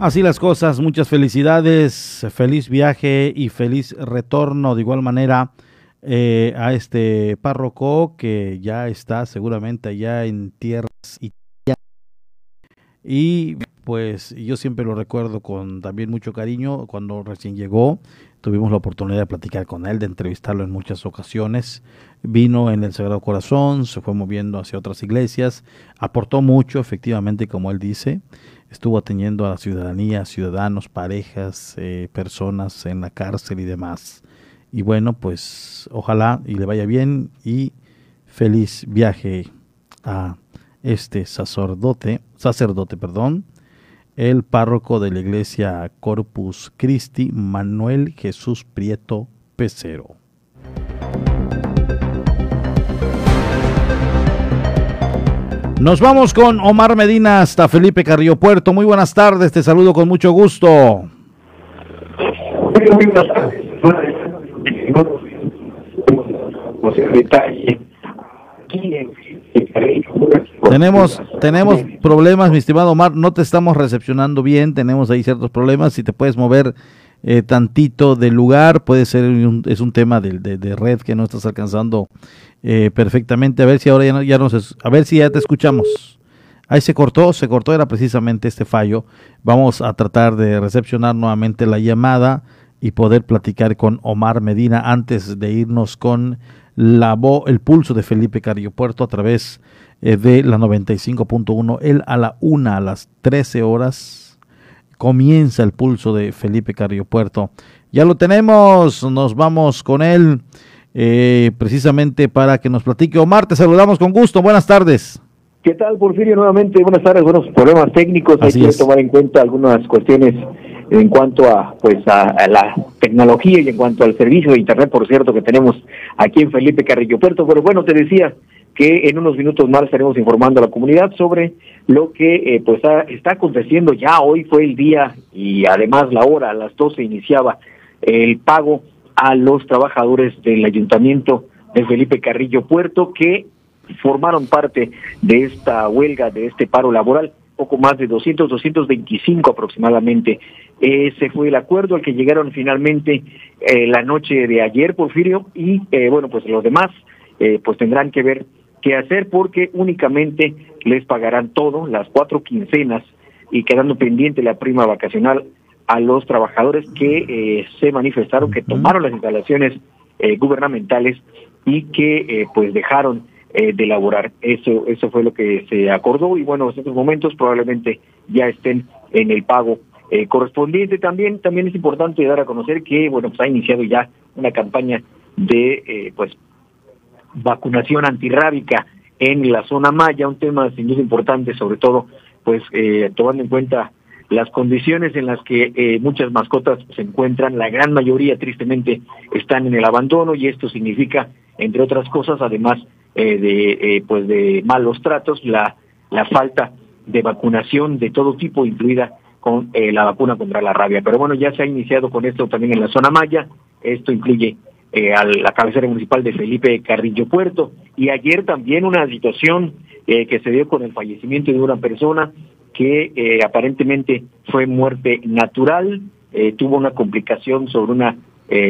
Así las cosas, muchas felicidades, feliz viaje y feliz retorno de igual manera eh, a este párroco que ya está seguramente allá en tierras y pues yo siempre lo recuerdo con también mucho cariño cuando recién llegó tuvimos la oportunidad de platicar con él de entrevistarlo en muchas ocasiones. Vino en el Sagrado Corazón se fue moviendo hacia otras iglesias aportó mucho efectivamente como él dice estuvo atendiendo a la ciudadanía, ciudadanos, parejas, eh, personas en la cárcel y demás. Y bueno, pues ojalá y le vaya bien y feliz viaje a este sacerdote, sacerdote, perdón, el párroco de la iglesia Corpus Christi, Manuel Jesús Prieto Pecero. Nos vamos con Omar Medina hasta Felipe Carrillo Puerto. Muy buenas tardes, te saludo con mucho gusto. Muy buenas tardes. Tenemos, tenemos problemas, mi estimado Omar, no te estamos recepcionando bien, tenemos ahí ciertos problemas, si te puedes mover eh, tantito del lugar, puede ser, un, es un tema de, de, red que no estás alcanzando eh, perfectamente, a ver si ahora ya, ya nos, a ver si ya te escuchamos. Ahí se cortó, se cortó, era precisamente este fallo. Vamos a tratar de recepcionar nuevamente la llamada y poder platicar con Omar Medina antes de irnos con la el pulso de Felipe Carrillo Puerto a través eh, de la 95.1. Él a la una, a las 13 horas, comienza el pulso de Felipe Carrillo Puerto. Ya lo tenemos, nos vamos con él eh, precisamente para que nos platique. Omar, te saludamos con gusto. Buenas tardes. ¿Qué tal, Porfirio? Nuevamente, buenas tardes. Buenos problemas técnicos. Hay que tomar en cuenta algunas cuestiones en cuanto a pues a, la tecnología y en cuanto al servicio de internet, por cierto, que tenemos aquí en Felipe Carrillo Puerto. Pero bueno, te decía que en unos minutos más estaremos informando a la comunidad sobre lo que eh, pues está, aconteciendo ya hoy fue el día y además la hora a las 12 iniciaba el pago a los trabajadores del ayuntamiento de Felipe Carrillo Puerto que formaron parte de esta huelga, de este paro laboral poco más de 200, 225 aproximadamente. Ese fue el acuerdo al que llegaron finalmente eh, la noche de ayer, Porfirio, y eh, bueno, pues los demás eh, pues tendrán que ver qué hacer porque únicamente les pagarán todo, las cuatro quincenas, y quedando pendiente la prima vacacional a los trabajadores que se manifestaron, que tomaron las instalaciones gubernamentales y que pues dejaron eh, de elaborar. Eso, eso fue lo que se acordó y bueno, en estos momentos probablemente ya estén en el pago eh, correspondiente. También, también es importante dar a conocer que bueno, pues ha iniciado ya una campaña de eh, pues vacunación antirrábica en la zona maya, un tema sin duda importante, sobre todo pues tomando en cuenta las condiciones en las que muchas mascotas se encuentran, la gran mayoría tristemente están en el abandono y esto significa, entre otras cosas, además eh, de eh, pues de malos tratos, la, la falta de vacunación de todo tipo, incluida con eh, la vacuna contra la rabia. Pero bueno, ya se ha iniciado con esto también en la zona Maya. Esto incluye a la cabecera municipal de Felipe Carrillo Puerto. Y ayer también una situación que se dio con el fallecimiento de una persona que aparentemente fue muerte natural, tuvo una complicación sobre una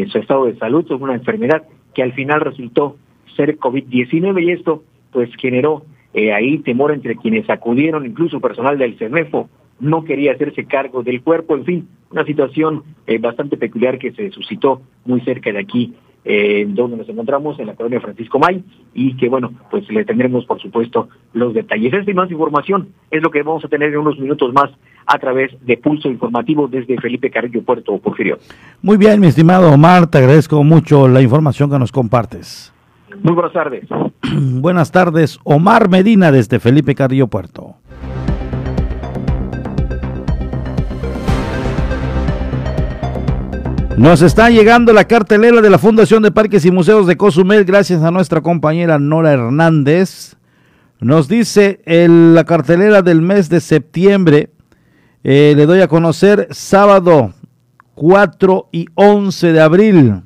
su estado de salud, sobre una enfermedad que al final resultó ser COVID-19 y esto pues generó eh, ahí temor entre quienes acudieron, incluso personal del CERNEFO no quería hacerse cargo del cuerpo, en fin, una situación eh, bastante peculiar que se suscitó muy cerca de aquí, eh, donde nos encontramos, en la colonia Francisco May, y que bueno, pues le tendremos por supuesto los detalles. Esta y más información es lo que vamos a tener en unos minutos más a través de Pulso Informativo desde Felipe Carrillo Puerto Porfirio. Muy bien, mi estimado Omar, te agradezco mucho la información que nos compartes. Muy buenas tardes. buenas tardes, Omar Medina desde Felipe Carrillo Puerto. Nos está llegando la cartelera de la Fundación de Parques y Museos de Cozumel gracias a nuestra compañera Nora Hernández. Nos dice la cartelera del mes de septiembre. Eh, le doy a conocer sábado 4 y 11 de abril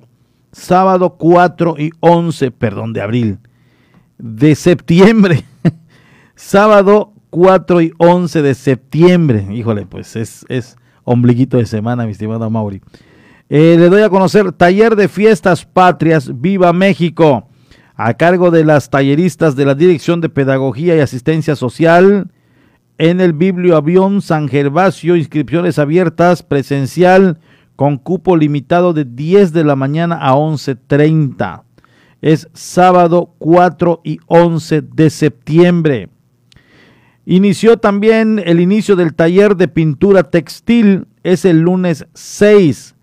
sábado 4 y 11, perdón, de abril, de septiembre, sábado 4 y 11 de septiembre, híjole, pues es, es ombliguito de semana, mi estimado Mauri. Eh, le doy a conocer Taller de Fiestas Patrias, Viva México, a cargo de las talleristas de la Dirección de Pedagogía y Asistencia Social en el Biblio Avión San Gervasio, inscripciones abiertas, presencial, con cupo limitado de 10 de la mañana a 11.30. Es sábado 4 y 11 de septiembre. Inició también el inicio del taller de pintura textil. Es el lunes 6.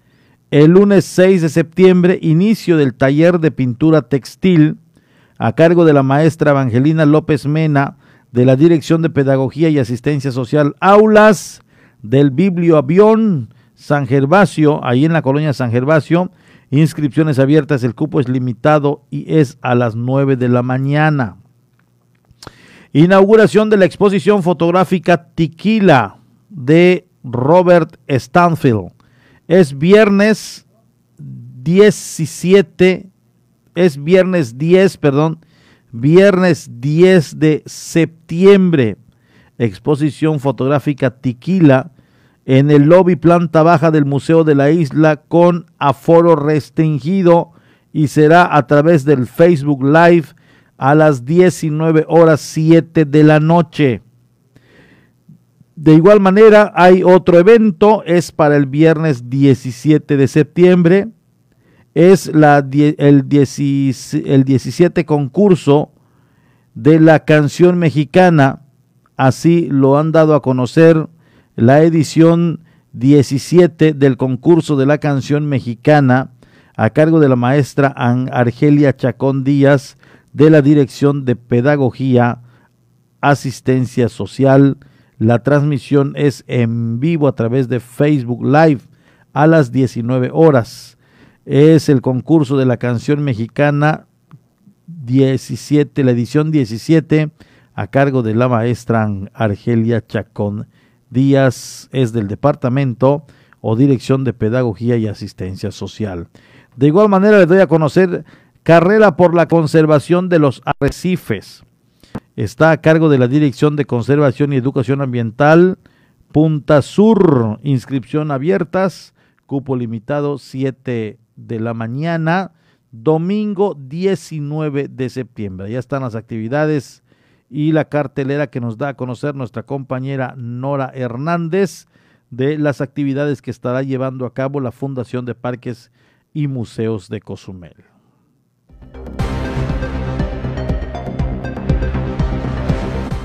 El lunes 6 de septiembre, inicio del taller de pintura textil a cargo de la maestra Evangelina López Mena de la Dirección de Pedagogía y Asistencia Social Aulas del Biblio Avión San Gervasio, ahí en la colonia San Gervasio, Inscripciones abiertas, el cupo es limitado y es a las 9 de la mañana. Inauguración de la exposición fotográfica Tequila de Robert Stanfield. Es viernes 17, es viernes 10, perdón, viernes 10 de septiembre. Exposición fotográfica Tequila en el lobby planta baja del Museo de la Isla con aforo restringido y será a través del Facebook Live a las 19 horas 7 de la noche. De igual manera, hay otro evento, es para el viernes 17 de septiembre, es la, el, el 17 concurso de la canción mexicana, así lo han dado a conocer la edición 17 del concurso de la canción mexicana a cargo de la maestra Argelia Chacón Díaz de la Dirección de Pedagogía, Asistencia Social. La transmisión es en vivo a través de Facebook Live a las 19 horas. Es el concurso de la canción mexicana 17, la edición 17, a cargo de la maestra Argelia Chacón Díaz es del Departamento o Dirección de Pedagogía y Asistencia Social. De igual manera les doy a conocer Carrera por la Conservación de los Arrecifes. Está a cargo de la Dirección de Conservación y Educación Ambiental Punta Sur. Inscripción abiertas, cupo limitado 7 de la mañana, domingo 19 de septiembre. Ya están las actividades y la cartelera que nos da a conocer nuestra compañera Nora Hernández de las actividades que estará llevando a cabo la Fundación de Parques y Museos de Cozumel.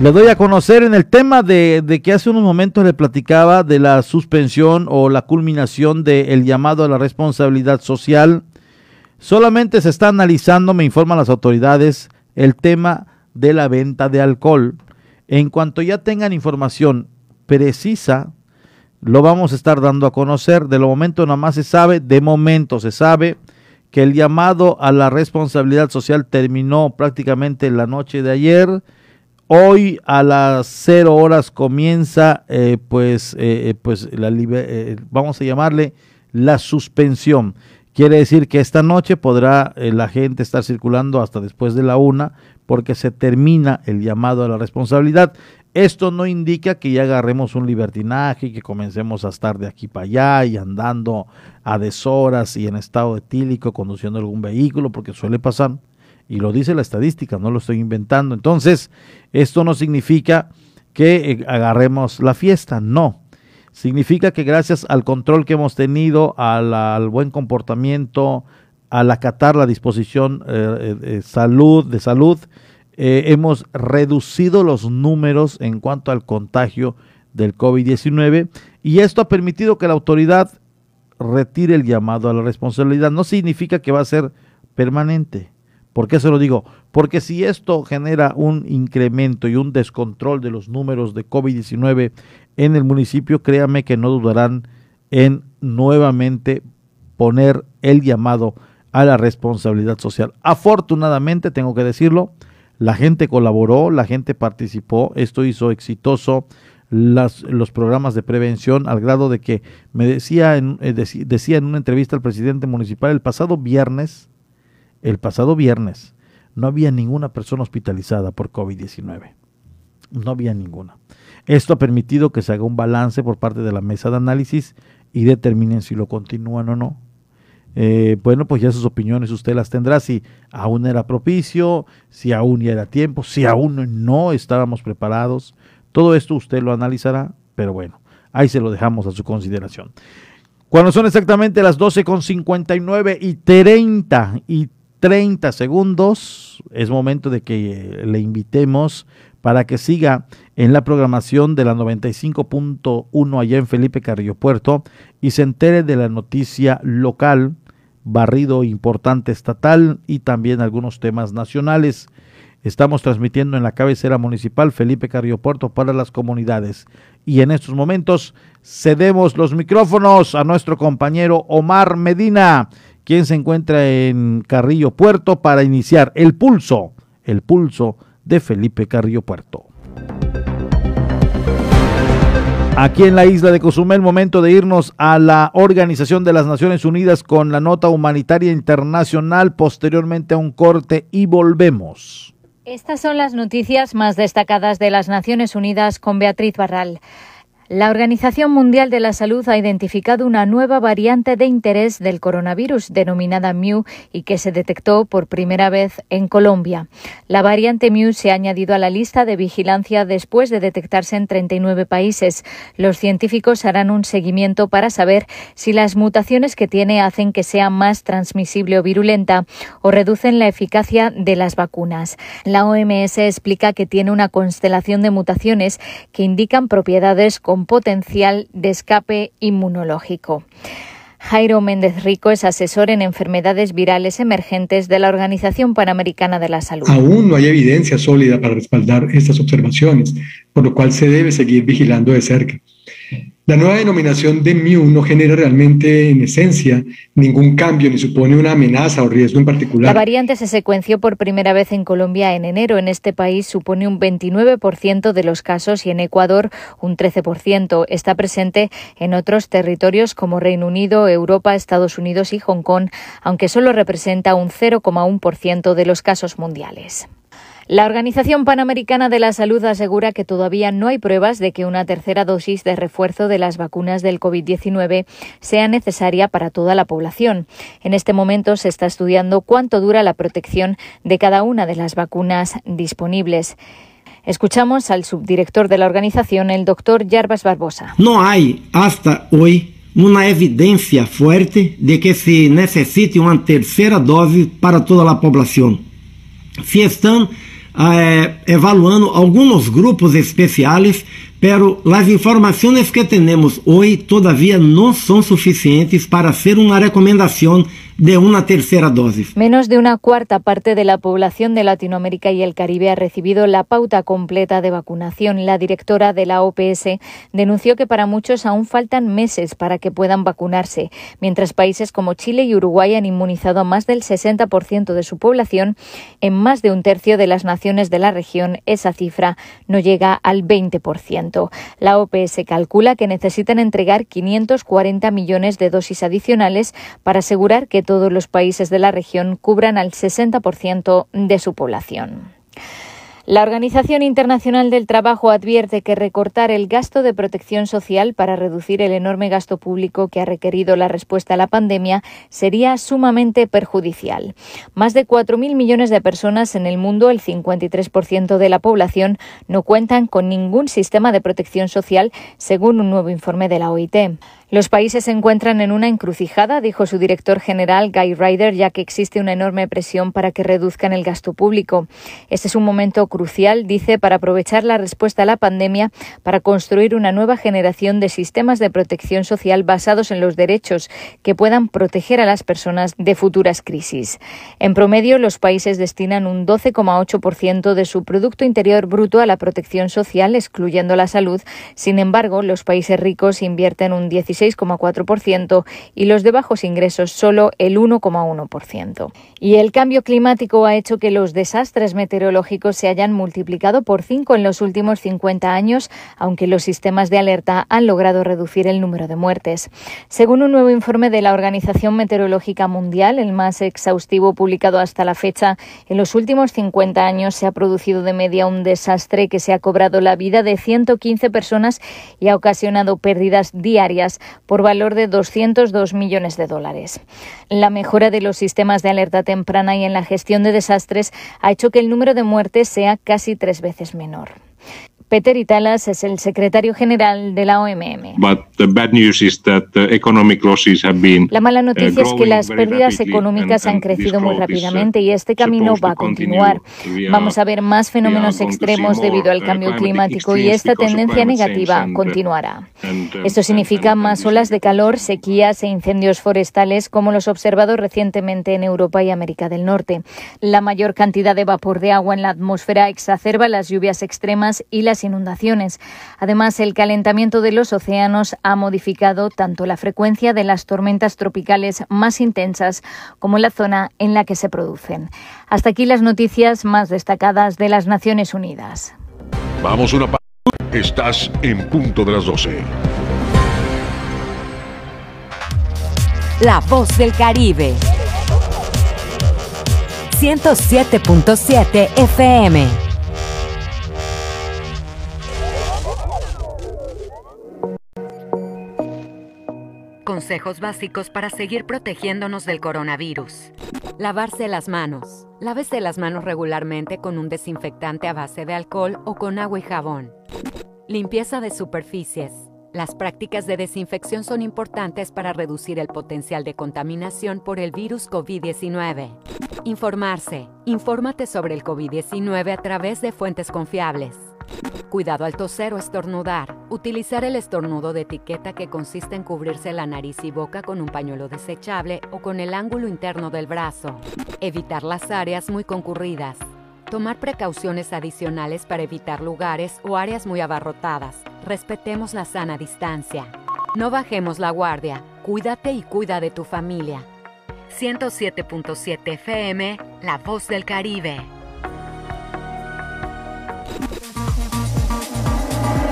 Le doy a conocer en el tema de, de, que hace unos momentos le platicaba de la suspensión o la culminación del llamado a la responsabilidad social. Solamente se está analizando, me informan las autoridades, el tema de la venta de alcohol. En cuanto ya tengan información precisa, lo vamos a estar dando a conocer. De lo momento nada más se sabe, de momento se sabe que el llamado a la responsabilidad social terminó prácticamente la noche de ayer. Hoy a las cero horas comienza, eh, pues, eh, eh, pues la, vamos a llamarle la suspensión. Quiere decir que esta noche podrá la gente estar circulando hasta después de la una, porque se termina el llamado a la responsabilidad. Esto no indica que ya agarremos un libertinaje y que comencemos a estar de aquí para allá y andando a deshoras y en estado etílico conduciendo algún vehículo, porque suele pasar. Y lo dice la estadística, no lo estoy inventando. Entonces, esto no significa que eh, agarremos la fiesta, no. Significa que gracias al control que hemos tenido, al, buen comportamiento, al acatar la disposición eh, eh, salud, de salud, hemos reducido los números en cuanto al contagio del COVID-19 y esto ha permitido que la autoridad retire el llamado a la responsabilidad. No significa que va a ser permanente. ¿Por qué se lo digo? Porque si esto genera un incremento y un descontrol de los números de COVID-19 en el municipio, créame que no dudarán en nuevamente poner el llamado a la responsabilidad social. Afortunadamente, tengo que decirlo, la gente colaboró, la gente participó, esto hizo exitoso las, los programas de prevención al grado de que me decía en, eh, decía en una entrevista al presidente municipal el pasado viernes, el pasado viernes, no había ninguna persona hospitalizada por COVID-19. No había ninguna. Esto ha permitido que se haga un balance por parte de la mesa de análisis y determinen si lo continúan o no. Eh, bueno, pues ya sus opiniones usted las tendrá, si aún era propicio, si aún ya era tiempo, si aún no estábamos preparados. Todo esto usted lo analizará, pero bueno, ahí se lo dejamos a su consideración. Cuando son exactamente las 12 con 59 y 30 y 30 segundos, es momento de que le invitemos para que siga en la programación de la 95.1 allá en Felipe Carrillo Puerto y se entere de la noticia local, barrido importante estatal y también algunos temas nacionales. Estamos transmitiendo en la cabecera municipal Felipe Carrillo Puerto para las comunidades. Y en estos momentos cedemos los micrófonos a nuestro compañero Omar Medina quien se encuentra en Carrillo Puerto para iniciar el pulso, el pulso de Felipe Carrillo Puerto. Aquí en la isla de Cozumel, momento de irnos a la Organización de las Naciones Unidas con la nota humanitaria internacional, posteriormente a un corte y volvemos. Estas son las noticias más destacadas de las Naciones Unidas con Beatriz Barral. La Organización Mundial de la Salud ha identificado una nueva variante de interés del coronavirus denominada Mu y que se detectó por primera vez en Colombia. La variante Mu se ha añadido a la lista de vigilancia después de detectarse en 39 países. Los científicos harán un seguimiento para saber si las mutaciones que tiene hacen que sea más transmisible o virulenta o reducen la eficacia de las vacunas. La OMS explica que tiene una constelación de mutaciones que indican propiedades como potencial de escape inmunológico. Jairo Méndez Rico es asesor en enfermedades virales emergentes de la Organización Panamericana de la Salud. Aún no hay evidencia sólida para respaldar estas observaciones, por lo cual se debe seguir vigilando de cerca. La nueva denominación de MIU no genera realmente, en esencia, ningún cambio ni supone una amenaza o riesgo en particular. La variante se secuenció por primera vez en Colombia en enero. En este país supone un 29% de los casos y en Ecuador un 13%. Está presente en otros territorios como Reino Unido, Europa, Estados Unidos y Hong Kong, aunque solo representa un 0,1% de los casos mundiales. La Organización Panamericana de la Salud asegura que todavía no hay pruebas de que una tercera dosis de refuerzo de las vacunas del COVID-19 sea necesaria para toda la población. En este momento se está estudiando cuánto dura la protección de cada una de las vacunas disponibles. Escuchamos al subdirector de la organización, el doctor Yarbas Barbosa. No hay hasta hoy una evidencia fuerte de que se necesite una tercera dosis para toda la población. Si están eh, evaluando algunos grupos especiales, pero las informaciones que tenemos hoy todavía no son suficientes para hacer una recomendación de una tercera dosis. Menos de una cuarta parte de la población de Latinoamérica y el Caribe ha recibido la pauta completa de vacunación. La directora de la OPS denunció que para muchos aún faltan meses para que puedan vacunarse, mientras países como Chile y Uruguay han inmunizado a más del 60% de su población, en más de un tercio de las naciones de la región esa cifra no llega al 20%. La OPS calcula que necesitan entregar 540 millones de dosis adicionales para asegurar que todos los países de la región cubran al 60% de su población. La Organización Internacional del Trabajo advierte que recortar el gasto de protección social para reducir el enorme gasto público que ha requerido la respuesta a la pandemia sería sumamente perjudicial. Más de 4.000 millones de personas en el mundo, el 53% de la población, no cuentan con ningún sistema de protección social, según un nuevo informe de la OIT. Los países se encuentran en una encrucijada, dijo su director general Guy Ryder, ya que existe una enorme presión para que reduzcan el gasto público. Este es un momento crucial, dice, para aprovechar la respuesta a la pandemia para construir una nueva generación de sistemas de protección social basados en los derechos que puedan proteger a las personas de futuras crisis. En promedio, los países destinan un 12,8% de su Producto Interior Bruto a la protección social, excluyendo la salud. Sin embargo, los países ricos invierten un 17 6,4% y los de bajos ingresos solo el 1,1%. Y el cambio climático ha hecho que los desastres meteorológicos se hayan multiplicado por 5 en los últimos 50 años, aunque los sistemas de alerta han logrado reducir el número de muertes. Según un nuevo informe de la Organización Meteorológica Mundial, el más exhaustivo publicado hasta la fecha, en los últimos 50 años se ha producido de media un desastre que se ha cobrado la vida de 115 personas y ha ocasionado pérdidas diarias por valor de 202 millones de dólares. La mejora de los sistemas de alerta temprana y en la gestión de desastres ha hecho que el número de muertes sea casi tres veces menor. Peter Italas es el secretario general de la OMM. La mala noticia es que las pérdidas económicas han crecido muy rápidamente y este camino va a continuar. Vamos a ver más fenómenos extremos debido al uh, cambio climático y esta tendencia negativa uh, continuará. Esto significa más olas de calor, sequías e incendios forestales como los observados recientemente en Europa y América del Norte. La mayor cantidad de vapor de agua en la atmósfera exacerba las lluvias extremas y las las inundaciones. Además, el calentamiento de los océanos ha modificado tanto la frecuencia de las tormentas tropicales más intensas como la zona en la que se producen. Hasta aquí las noticias más destacadas de las Naciones Unidas. Vamos una Estás en punto de las 12. La voz del Caribe. 107.7 FM. Consejos básicos para seguir protegiéndonos del coronavirus. Lavarse las manos. Lávese las manos regularmente con un desinfectante a base de alcohol o con agua y jabón. Limpieza de superficies. Las prácticas de desinfección son importantes para reducir el potencial de contaminación por el virus COVID-19. Informarse. Infórmate sobre el COVID-19 a través de fuentes confiables. Cuidado al toser o estornudar. Utilizar el estornudo de etiqueta que consiste en cubrirse la nariz y boca con un pañuelo desechable o con el ángulo interno del brazo. Evitar las áreas muy concurridas. Tomar precauciones adicionales para evitar lugares o áreas muy abarrotadas. Respetemos la sana distancia. No bajemos la guardia. Cuídate y cuida de tu familia. 107.7 FM, La Voz del Caribe.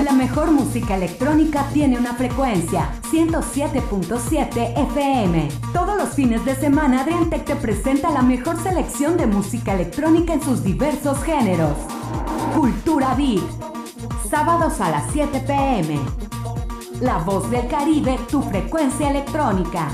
La mejor música electrónica tiene una frecuencia, 107.7 FM. Todos los fines de semana Adriantec te presenta la mejor selección de música electrónica en sus diversos géneros. Cultura Beat. Sábados a las 7 pm. La voz del Caribe, tu frecuencia electrónica.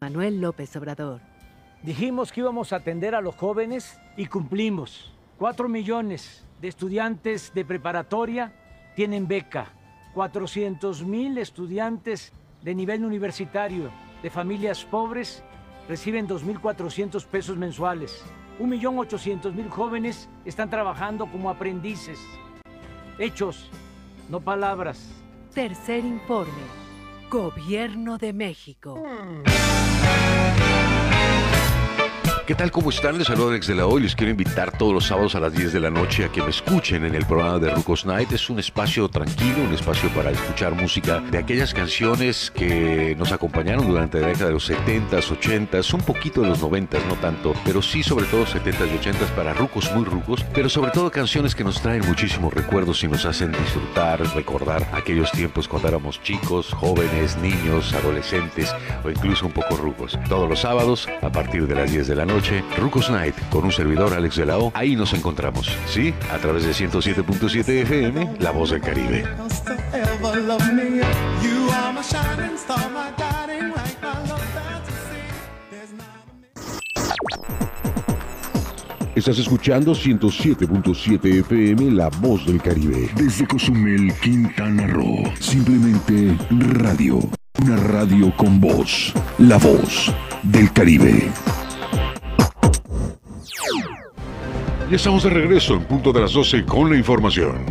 Manuel López Obrador. Dijimos que íbamos a atender a los jóvenes y cumplimos. Cuatro millones de estudiantes de preparatoria tienen beca. 400 mil estudiantes de nivel universitario de familias pobres reciben 2.400 pesos mensuales. 1.800.000 jóvenes están trabajando como aprendices. Hechos, no palabras. Tercer informe. Gobierno de México. ¿Qué tal? ¿Cómo están? Les saludo Alex de la Hoy. Les quiero invitar todos los sábados a las 10 de la noche a que me escuchen en el programa de Rucos Night. Es un espacio tranquilo, un espacio para escuchar música de aquellas canciones que nos acompañaron durante la década de los 70s, 80s, un poquito de los 90s, no tanto, pero sí sobre todo 70s y 80s para rucos muy rucos, pero sobre todo canciones que nos traen muchísimos recuerdos y nos hacen disfrutar, recordar aquellos tiempos cuando éramos chicos, jóvenes, niños, adolescentes o incluso un poco rucos. Todos los sábados a partir de las 10 de la noche noche, Rucos Night, con un servidor Alex de la O. Ahí nos encontramos, ¿sí? A través de 107.7 FM, La Voz del Caribe. Estás escuchando 107.7 FM La Voz del Caribe. Desde Cozumel, Quintana Roo. Simplemente radio. Una radio con voz. La Voz del Caribe. Ya estamos de regreso en punto de las 12 con la información.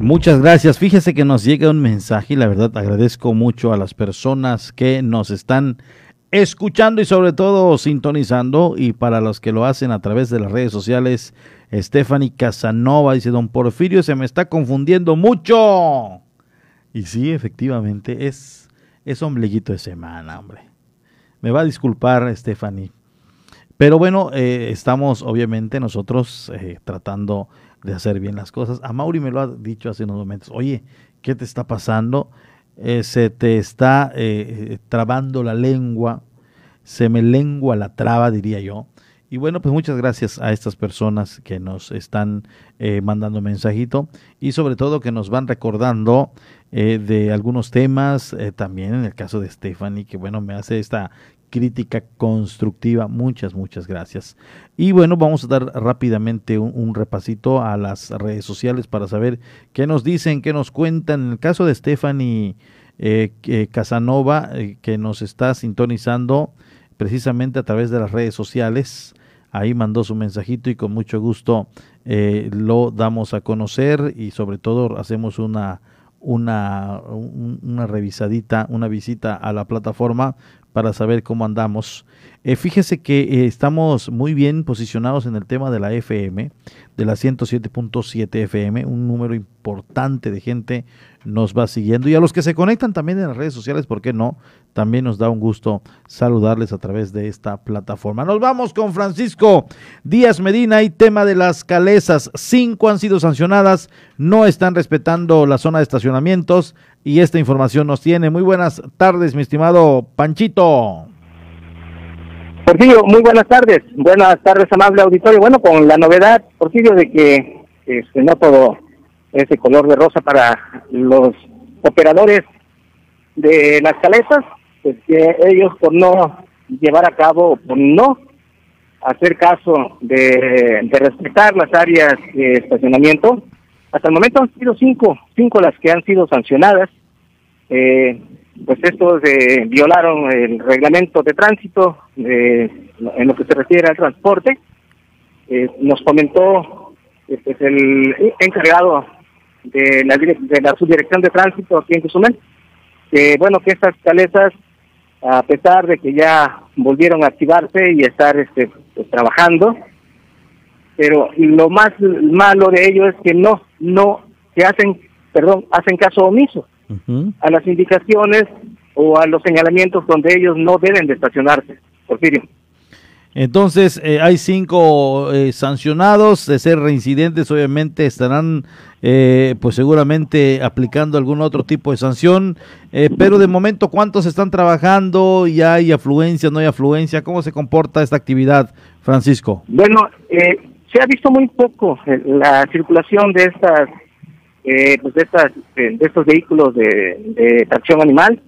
Muchas gracias. Fíjese que nos llega un mensaje y la verdad agradezco mucho a las personas que nos están escuchando y sobre todo sintonizando y para los que lo hacen a través de las redes sociales, Stephanie Casanova dice, don Porfirio se me está confundiendo mucho. Y sí, efectivamente, es, es ombliguito de semana, hombre. Me va a disculpar, Stephanie. Pero bueno, eh, estamos obviamente nosotros eh, tratando de hacer bien las cosas. A Mauri me lo ha dicho hace unos momentos, oye, ¿qué te está pasando? Eh, se te está trabando la lengua, se me lengua la traba, diría yo. Y bueno, pues muchas gracias a estas personas que nos están mandando mensajito y sobre todo que nos van recordando de algunos temas, también en el caso de Stephanie, que bueno, me hace esta crítica constructiva. Muchas, muchas gracias. Y bueno, vamos a dar rápidamente un, repasito a las redes sociales para saber qué nos dicen, qué nos cuentan. En el caso de Stephanie eh, Casanova, eh, que nos está sintonizando precisamente a través de las redes sociales, ahí mandó su mensajito y con mucho gusto eh, lo damos a conocer y sobre todo hacemos una, una, una revisadita, una visita a la plataforma para saber cómo andamos. Eh, fíjese que eh, estamos muy bien posicionados en el tema de la FM, de la 107.7 FM, un número importante de gente nos va siguiendo y a los que se conectan también en las redes sociales, ¿por qué no? También nos da un gusto saludarles a través de esta plataforma. Nos vamos con Francisco Díaz Medina y tema de las calesas. Cinco han sido sancionadas, no están respetando la zona de estacionamientos y esta información nos tiene. Muy buenas tardes, mi estimado Panchito. Porfirio, muy buenas tardes. Buenas tardes, amable auditorio. Bueno, con la novedad, Porfirio, de que este, no todo ese color de rosa para los operadores de las caletas, pues que ellos por no llevar a cabo, por no hacer caso de, de respetar las áreas de estacionamiento, hasta el momento han sido cinco, cinco las que han sido sancionadas. Eh, pues estos eh, violaron el reglamento de tránsito eh, en lo que se refiere al transporte. Eh, nos comentó pues, el encargado de la, de la subdirección de tránsito aquí en Cozumel que bueno que estas caletas a pesar de que ya volvieron a activarse y estar este pues, trabajando pero lo más malo de ello es que no no se hacen perdón hacen caso omiso a las indicaciones o a los señalamientos donde ellos no deben de estacionarse. Porfirio. Entonces, eh, hay cinco eh, sancionados, de ser reincidentes, obviamente estarán, eh, pues seguramente aplicando algún otro tipo de sanción, pero de momento, ¿cuántos están trabajando? ¿Ya hay afluencia, no hay afluencia? ¿Cómo se comporta esta actividad, Francisco? Bueno, se ha visto muy poco la circulación de estas eh, pues de, estas, de estos vehículos de, tracción animal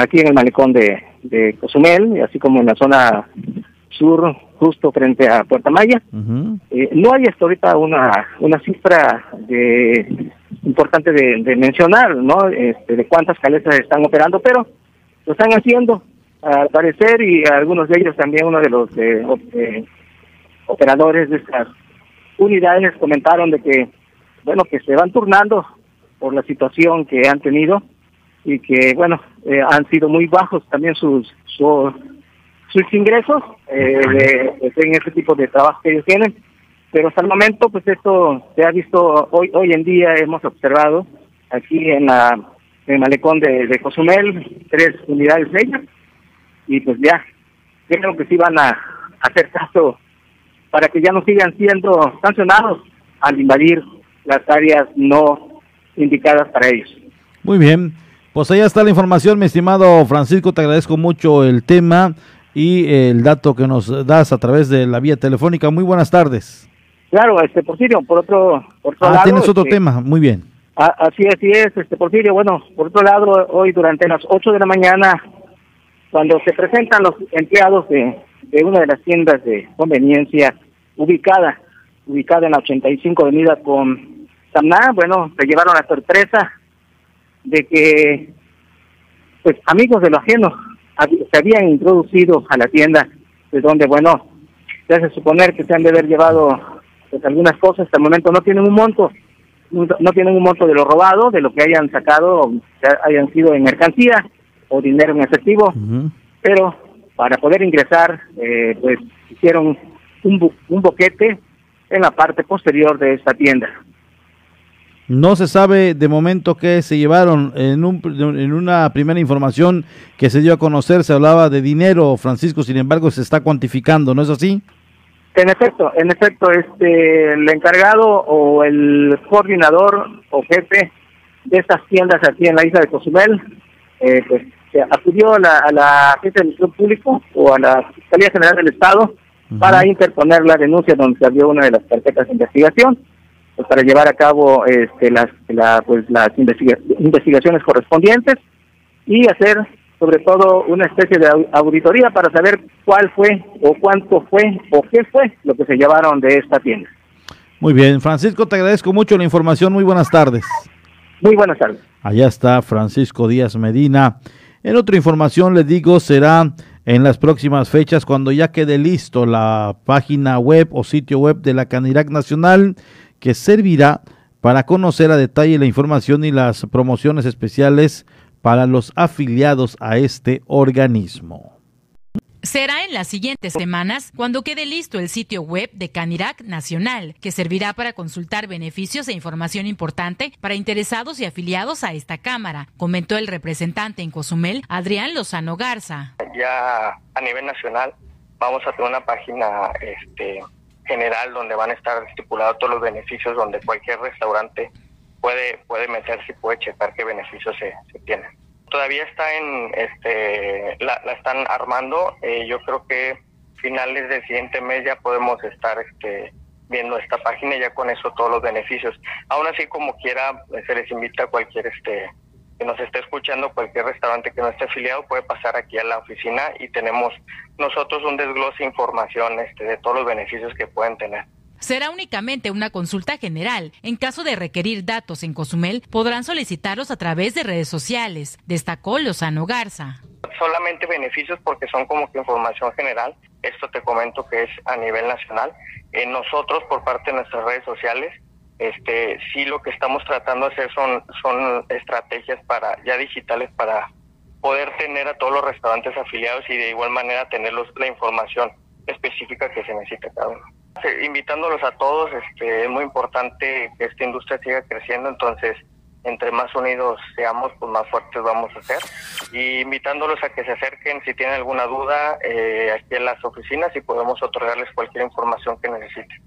aquí en el malecón de, de Cozumel, así como en la zona sur, justo frente a Puerta Maya. Eh, no hay hasta ahorita una, una cifra de, importante de, mencionar, ¿no? Este, de cuántas caletas están operando, pero lo están haciendo, al parecer, y algunos de ellos también, uno de los eh, operadores de estas unidades comentaron de que bueno, que se van turnando por la situación que han tenido y que, bueno, eh, han sido muy bajos también sus sus ingresos eh, pues, en ese tipo de trabajo que ellos tienen. Pero hasta el momento, pues esto se ha visto hoy hoy en día, hemos observado aquí en la en malecón de, de Cozumel, tres unidades de ellas, y pues ya, creo que sí van a hacer caso para que ya no sigan siendo sancionados al invadir las áreas no indicadas para ellos. Muy bien, pues ahí está la información, mi estimado Francisco, te agradezco mucho el tema y el dato que nos das a través de la vía telefónica. Muy buenas tardes. Claro, este Porfirio, por otro, por otro ah, lado. tienes otro este, tema, muy bien. así, así es, este Porfirio. Bueno, por otro lado, hoy durante las 8 de la mañana, cuando se presentan los empleados de, de una de las tiendas de conveniencia ubicada, ubicada en la 85 Avenida con Samná, bueno, se llevaron la sorpresa de que, pues, amigos de lo ajeno se habían introducido a la tienda, de donde, bueno, se hace suponer que se han de haber llevado pues, algunas cosas, hasta el momento no tienen un monto, no tienen un monto de lo robado, de lo que hayan sacado, que hayan sido en mercancía o dinero en efectivo, pero para poder ingresar, eh, pues hicieron un, un boquete en la parte posterior de esta tienda. No se sabe de momento qué se llevaron. En, un, en una primera información que se dio a conocer se hablaba de dinero, Francisco, sin embargo se está cuantificando, ¿no es así? En efecto, en efecto, este, el encargado o el coordinador o jefe de estas tiendas aquí en la isla de Cozumel, eh, pues acudió a la, a la del Ministerio Público o a la Fiscalía General del Estado para interponer la denuncia donde se abrió una de las carpetas de investigación pues, para llevar a cabo este, las, pues, las investigaciones correspondientes y hacer sobre todo una especie de auditoría para saber cuál fue o cuánto fue o qué fue lo que se llevaron de esta tienda. Muy bien, Francisco, te agradezco mucho la información. Muy buenas tardes. Muy buenas tardes. Allá está Francisco Díaz Medina. En otra información les digo, será en las próximas fechas cuando ya quede listo la página web o sitio web de la Canirac Nacional que servirá para conocer a detalle la información y las promociones especiales para los afiliados a este organismo. Será en las siguientes semanas cuando quede listo el sitio web de Canirac Nacional, que servirá para consultar beneficios e información importante para interesados y afiliados a esta Cámara, comentó el representante en Cozumel, Adrián Lozano Garza. Ya a nivel nacional vamos a tener una página este, general donde van a estar estipulados todos los beneficios, donde cualquier restaurante puede, puede meterse y puede checar qué beneficios se, se tienen todavía está en, este, la, están armando. Eh, yo creo que finales del siguiente mes ya podemos estar este, viendo esta página y ya con eso todos los beneficios. Aún así, como quiera, se les invita a cualquier este que nos esté escuchando, cualquier restaurante que no esté afiliado puede pasar aquí a la oficina y tenemos nosotros un desglose de información este, de todos los beneficios que pueden tener. Será únicamente una consulta general. En caso de requerir datos en Cozumel, podrán solicitarlos a través de redes sociales, destacó Lozano Garza. Solamente beneficios porque son como que información general. Esto te comento que es a nivel nacional. Eh, nosotros, por parte de nuestras redes sociales, este, sí lo que estamos tratando de hacer son, estrategias para ya digitales para poder tener a todos los restaurantes afiliados y de igual manera tener la información específica que se necesita cada uno invitándolos a todos, este, es muy importante que esta industria siga creciendo, entonces entre más unidos seamos, pues más fuertes vamos a ser. Y invitándolos a que se acerquen si tienen alguna duda eh, aquí en las oficinas y podemos otorgarles cualquier información que necesiten.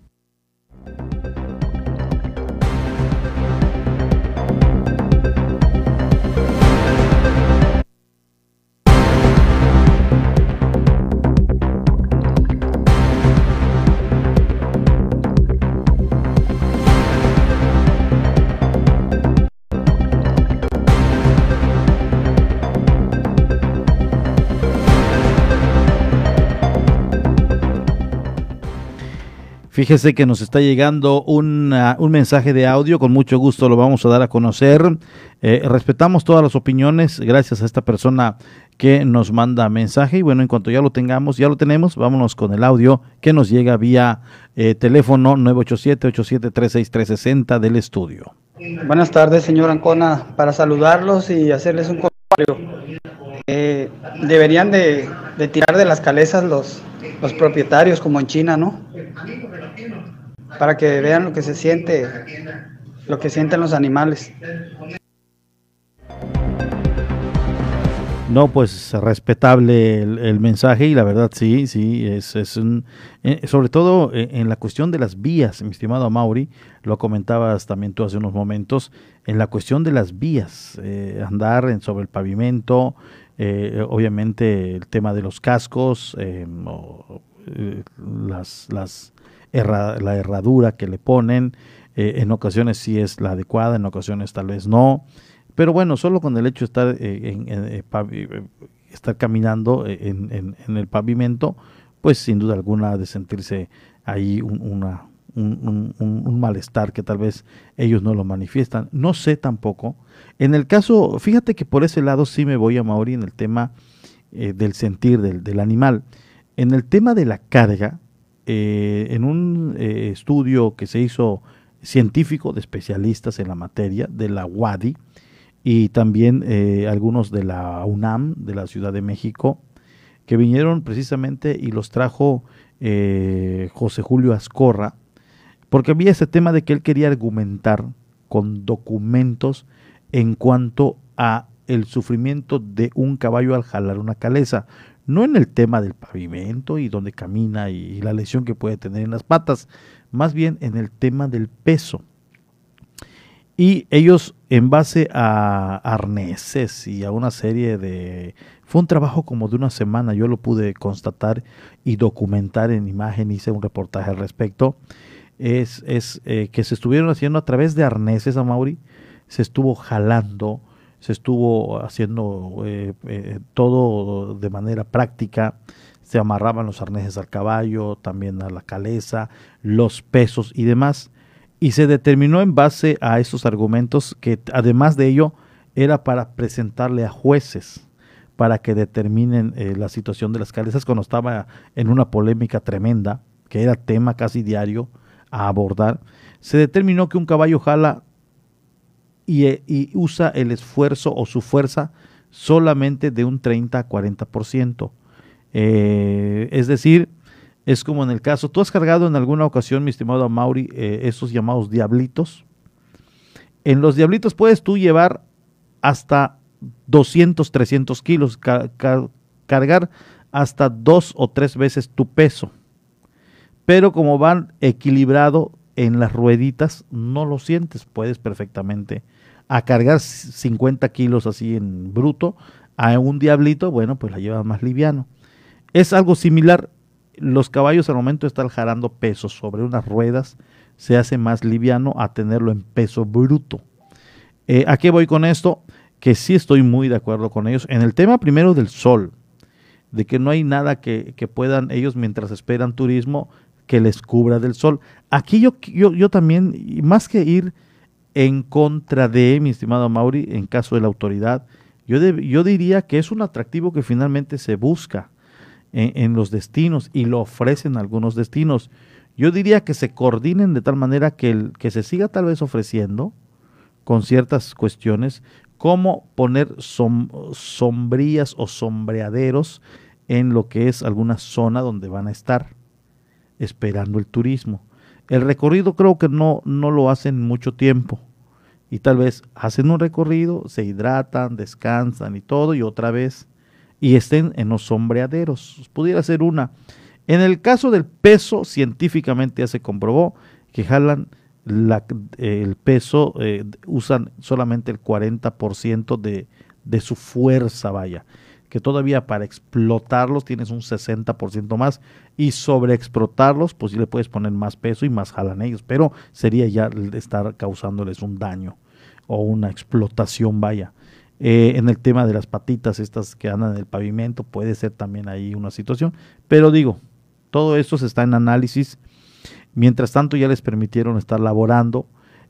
Fíjese que nos está llegando un mensaje de audio, con mucho gusto lo vamos a dar a conocer. Eh, respetamos todas las opiniones, gracias a esta persona que nos manda mensaje. Y bueno, en cuanto ya lo tengamos, ya lo tenemos, vámonos con el audio que nos llega vía eh, teléfono 987-8736-360 del estudio. Buenas tardes, señor Ancona. Para saludarlos y hacerles un comentario. Eh, deberían de, tirar de las calezas los, los propietarios, como en China, ¿no? para que vean lo que se siente, lo que sienten los animales. No, pues respetable el, mensaje y la verdad sí, sí, es, es un, eh, sobre todo eh, en la cuestión de las vías, mi estimado Mauri, lo comentabas también tú hace unos momentos, en la cuestión de las vías, eh, andar en, sobre el pavimento, obviamente el tema de los cascos, las, las la herradura que le ponen, eh, en ocasiones sí es la adecuada, en ocasiones tal vez no, pero bueno, solo con el hecho de estar, eh, en, eh, estar caminando en, el pavimento, pues sin duda alguna de sentirse ahí un, una, un, malestar que tal vez ellos no lo manifiestan. No sé tampoco. En el caso, fíjate que por ese lado sí me voy a Mauri en el tema del sentir del, del, animal. En el tema de la carga, eh, en un eh, estudio que se hizo científico de especialistas en la materia, de la UADI, y también eh, algunos de la UNAM, de la Ciudad de México, que vinieron precisamente y los trajo José Julio Ascorra, porque había ese tema de que él quería argumentar con documentos en cuanto a el sufrimiento de un caballo al jalar una caleza no en el tema del pavimento y donde camina y, la lesión que puede tener en las patas, más bien en el tema del peso. Y ellos, en base a arneses y a una serie de... Fue un trabajo como de una semana, yo lo pude constatar y documentar en imagen, hice un reportaje al respecto. Es, es eh, que se estuvieron haciendo a través de arneses a Mauri, se estuvo jalando se estuvo haciendo eh, eh, todo de manera práctica, se amarraban los arneses al caballo, también a la caleza, los pesos y demás, y se determinó en base a esos argumentos que además de ello era para presentarle a jueces, para que determinen eh, la situación de las calesas cuando estaba en una polémica tremenda, que era tema casi diario a abordar, se determinó que un caballo jala y, eh, y usa el esfuerzo o su fuerza solamente de un 30 a 40%. Eh, es decir, es como en el caso, tú has cargado en alguna ocasión, mi estimado Mauri, eh, esos llamados diablitos. En los diablitos puedes tú llevar hasta 200, 300 kilos, cargar hasta dos o tres veces tu peso. Pero como van equilibrado en las rueditas, no lo sientes, puedes perfectamente a cargar 50 kilos así en bruto, a un diablito, bueno, pues la llevas más liviano. Es algo similar, los caballos al momento de estar jalando peso sobre unas ruedas, se hace más liviano a tenerlo en peso bruto. Eh, ¿A qué voy con esto? Que sí estoy muy de acuerdo con ellos. En el tema primero del sol, de que no hay nada que, que puedan ellos mientras esperan turismo que les cubra del sol. Aquí yo, yo, yo también, más que ir en contra de, mi estimado Mauri, en caso de la autoridad, yo, yo diría que es un atractivo que finalmente se busca en, los destinos y lo ofrecen algunos destinos. Yo diría que se coordinen de tal manera que, el, que se siga tal vez ofreciendo con ciertas cuestiones, como poner sombrías o sombreaderos en lo que es alguna zona donde van a estar esperando el turismo. El recorrido creo que no, no lo hacen mucho tiempo. Y tal vez hacen un recorrido, se hidratan, descansan y todo, y otra vez, y estén en los sombreaderos. Pudiera ser una. En el caso del peso, científicamente ya se comprobó que jalan el peso, eh, usan solamente el 40% de, de su fuerza, vaya que todavía para explotarlos tienes un 60% más y sobre explotarlos pues sí le puedes poner más peso y más jalan ellos, pero sería ya estar causándoles un daño o una explotación, vaya. Eh, en el tema de las patitas estas que andan en el pavimento puede ser también ahí una situación, pero digo, todo esto se está en análisis. Mientras tanto ya les permitieron estar laborando,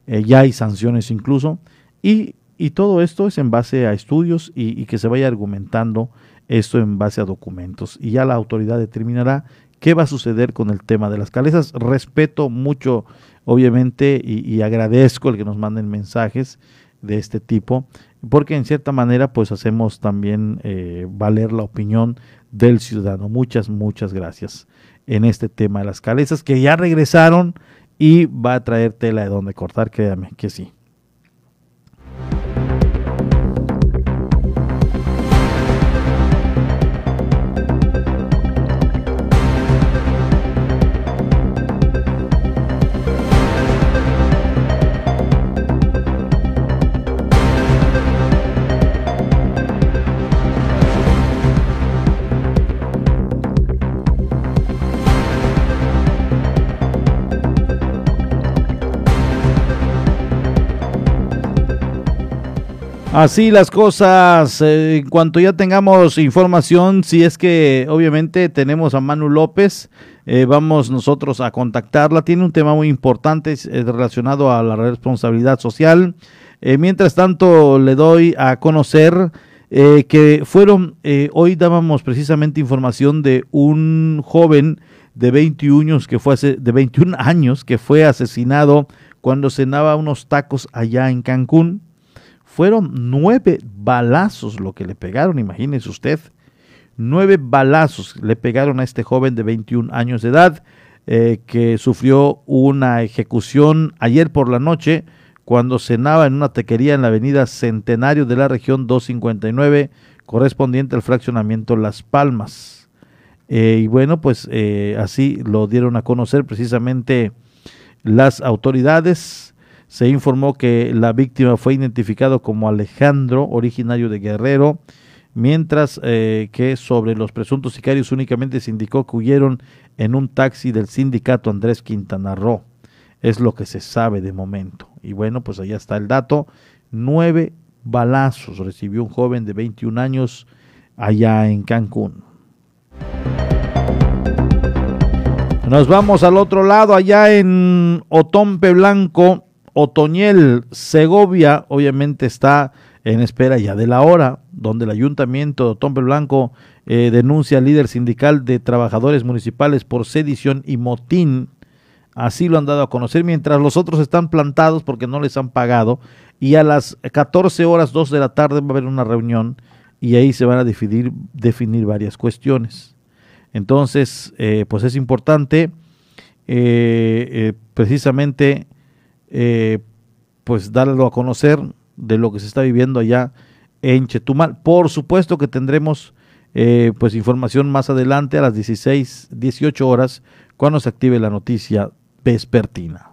eh, ya hay sanciones incluso, y y todo esto es en base a estudios y, que se vaya argumentando esto en base a documentos. Y ya la autoridad determinará qué va a suceder con el tema de las calesas. Respeto mucho, obviamente, y, agradezco el que nos manden mensajes de este tipo, porque en cierta manera pues hacemos también eh, valer la opinión del ciudadano. Muchas, muchas gracias en este tema de las calesas que ya regresaron y va a traer tela de donde cortar, créame que sí. Así las cosas, eh, en cuanto ya tengamos información, si es que obviamente tenemos a Manu López, eh, vamos nosotros a contactarla. Tiene un tema muy importante eh, relacionado a la responsabilidad social. mientras tanto, le doy a conocer que fueron, hoy dábamos precisamente información de un joven de 21 años que fue de 21 años que fue asesinado cuando cenaba unos tacos allá en Cancún. Fueron nueve balazos lo que le pegaron, imagínese usted. Nueve balazos le pegaron a este joven de 21 años de edad eh, que sufrió una ejecución ayer por la noche cuando cenaba en una tequería en la avenida Centenario de la región 259 correspondiente al fraccionamiento Las Palmas. Eh, y bueno, pues eh, así lo dieron a conocer precisamente las autoridades se informó que la víctima fue identificado como Alejandro, originario de Guerrero, mientras eh, que sobre los presuntos sicarios únicamente se indicó que huyeron en un taxi del sindicato Andrés Quintana Roo. Es lo que se sabe de momento. Y bueno, pues allá está el dato. Nueve balazos recibió un joven de 21 años allá en Cancún. Nos vamos al otro lado, allá en Otompe Blanco. Otoñel, Segovia, obviamente está en espera ya de la hora, donde el ayuntamiento de Tompe Blanco eh, denuncia al líder sindical de trabajadores municipales por sedición y motín. Así lo han dado a conocer, mientras los otros están plantados porque no les han pagado. Y a las 14 horas, 2 de la tarde, va a haber una reunión y ahí se van a definir, definir varias cuestiones. Entonces, eh, pues es importante eh, precisamente pues darlo a conocer de lo que se está viviendo allá en Chetumal. Por supuesto que tendremos eh, pues información más adelante a las 16, 18 horas cuando se active la noticia vespertina.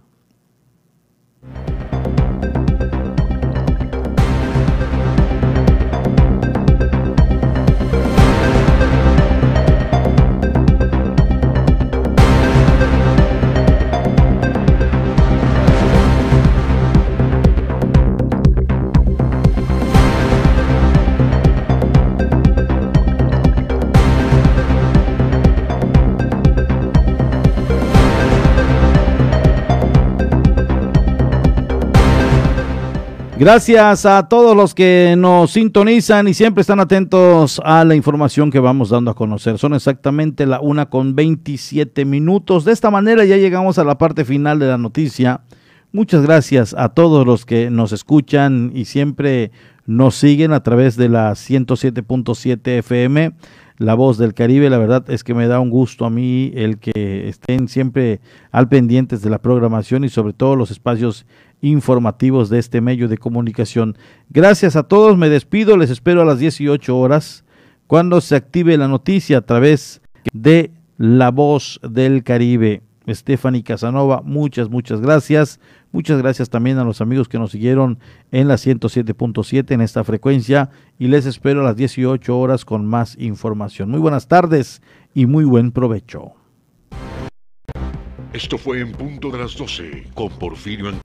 Gracias a todos los que nos sintonizan y siempre están atentos a la información que vamos dando a conocer. Son exactamente la una con 27 minutos. De esta manera ya llegamos a la parte final de la noticia. Muchas gracias a todos los que nos escuchan y siempre nos siguen a través de la 107.7 FM, La Voz del Caribe. La verdad es que me da un gusto a mí el que estén siempre al pendientes de la programación y sobre todo los espacios informativos de este medio de comunicación. Gracias a todos, me despido, les espero a las 18 horas cuando se active la noticia a través de La Voz del Caribe. Stephanie Casanova, muchas, muchas gracias. Muchas gracias también a los amigos que nos siguieron en la 107.7 en esta frecuencia y les espero a las 18 horas con más información. Muy buenas tardes y muy buen provecho. Esto fue en punto de las 12 con Porfirio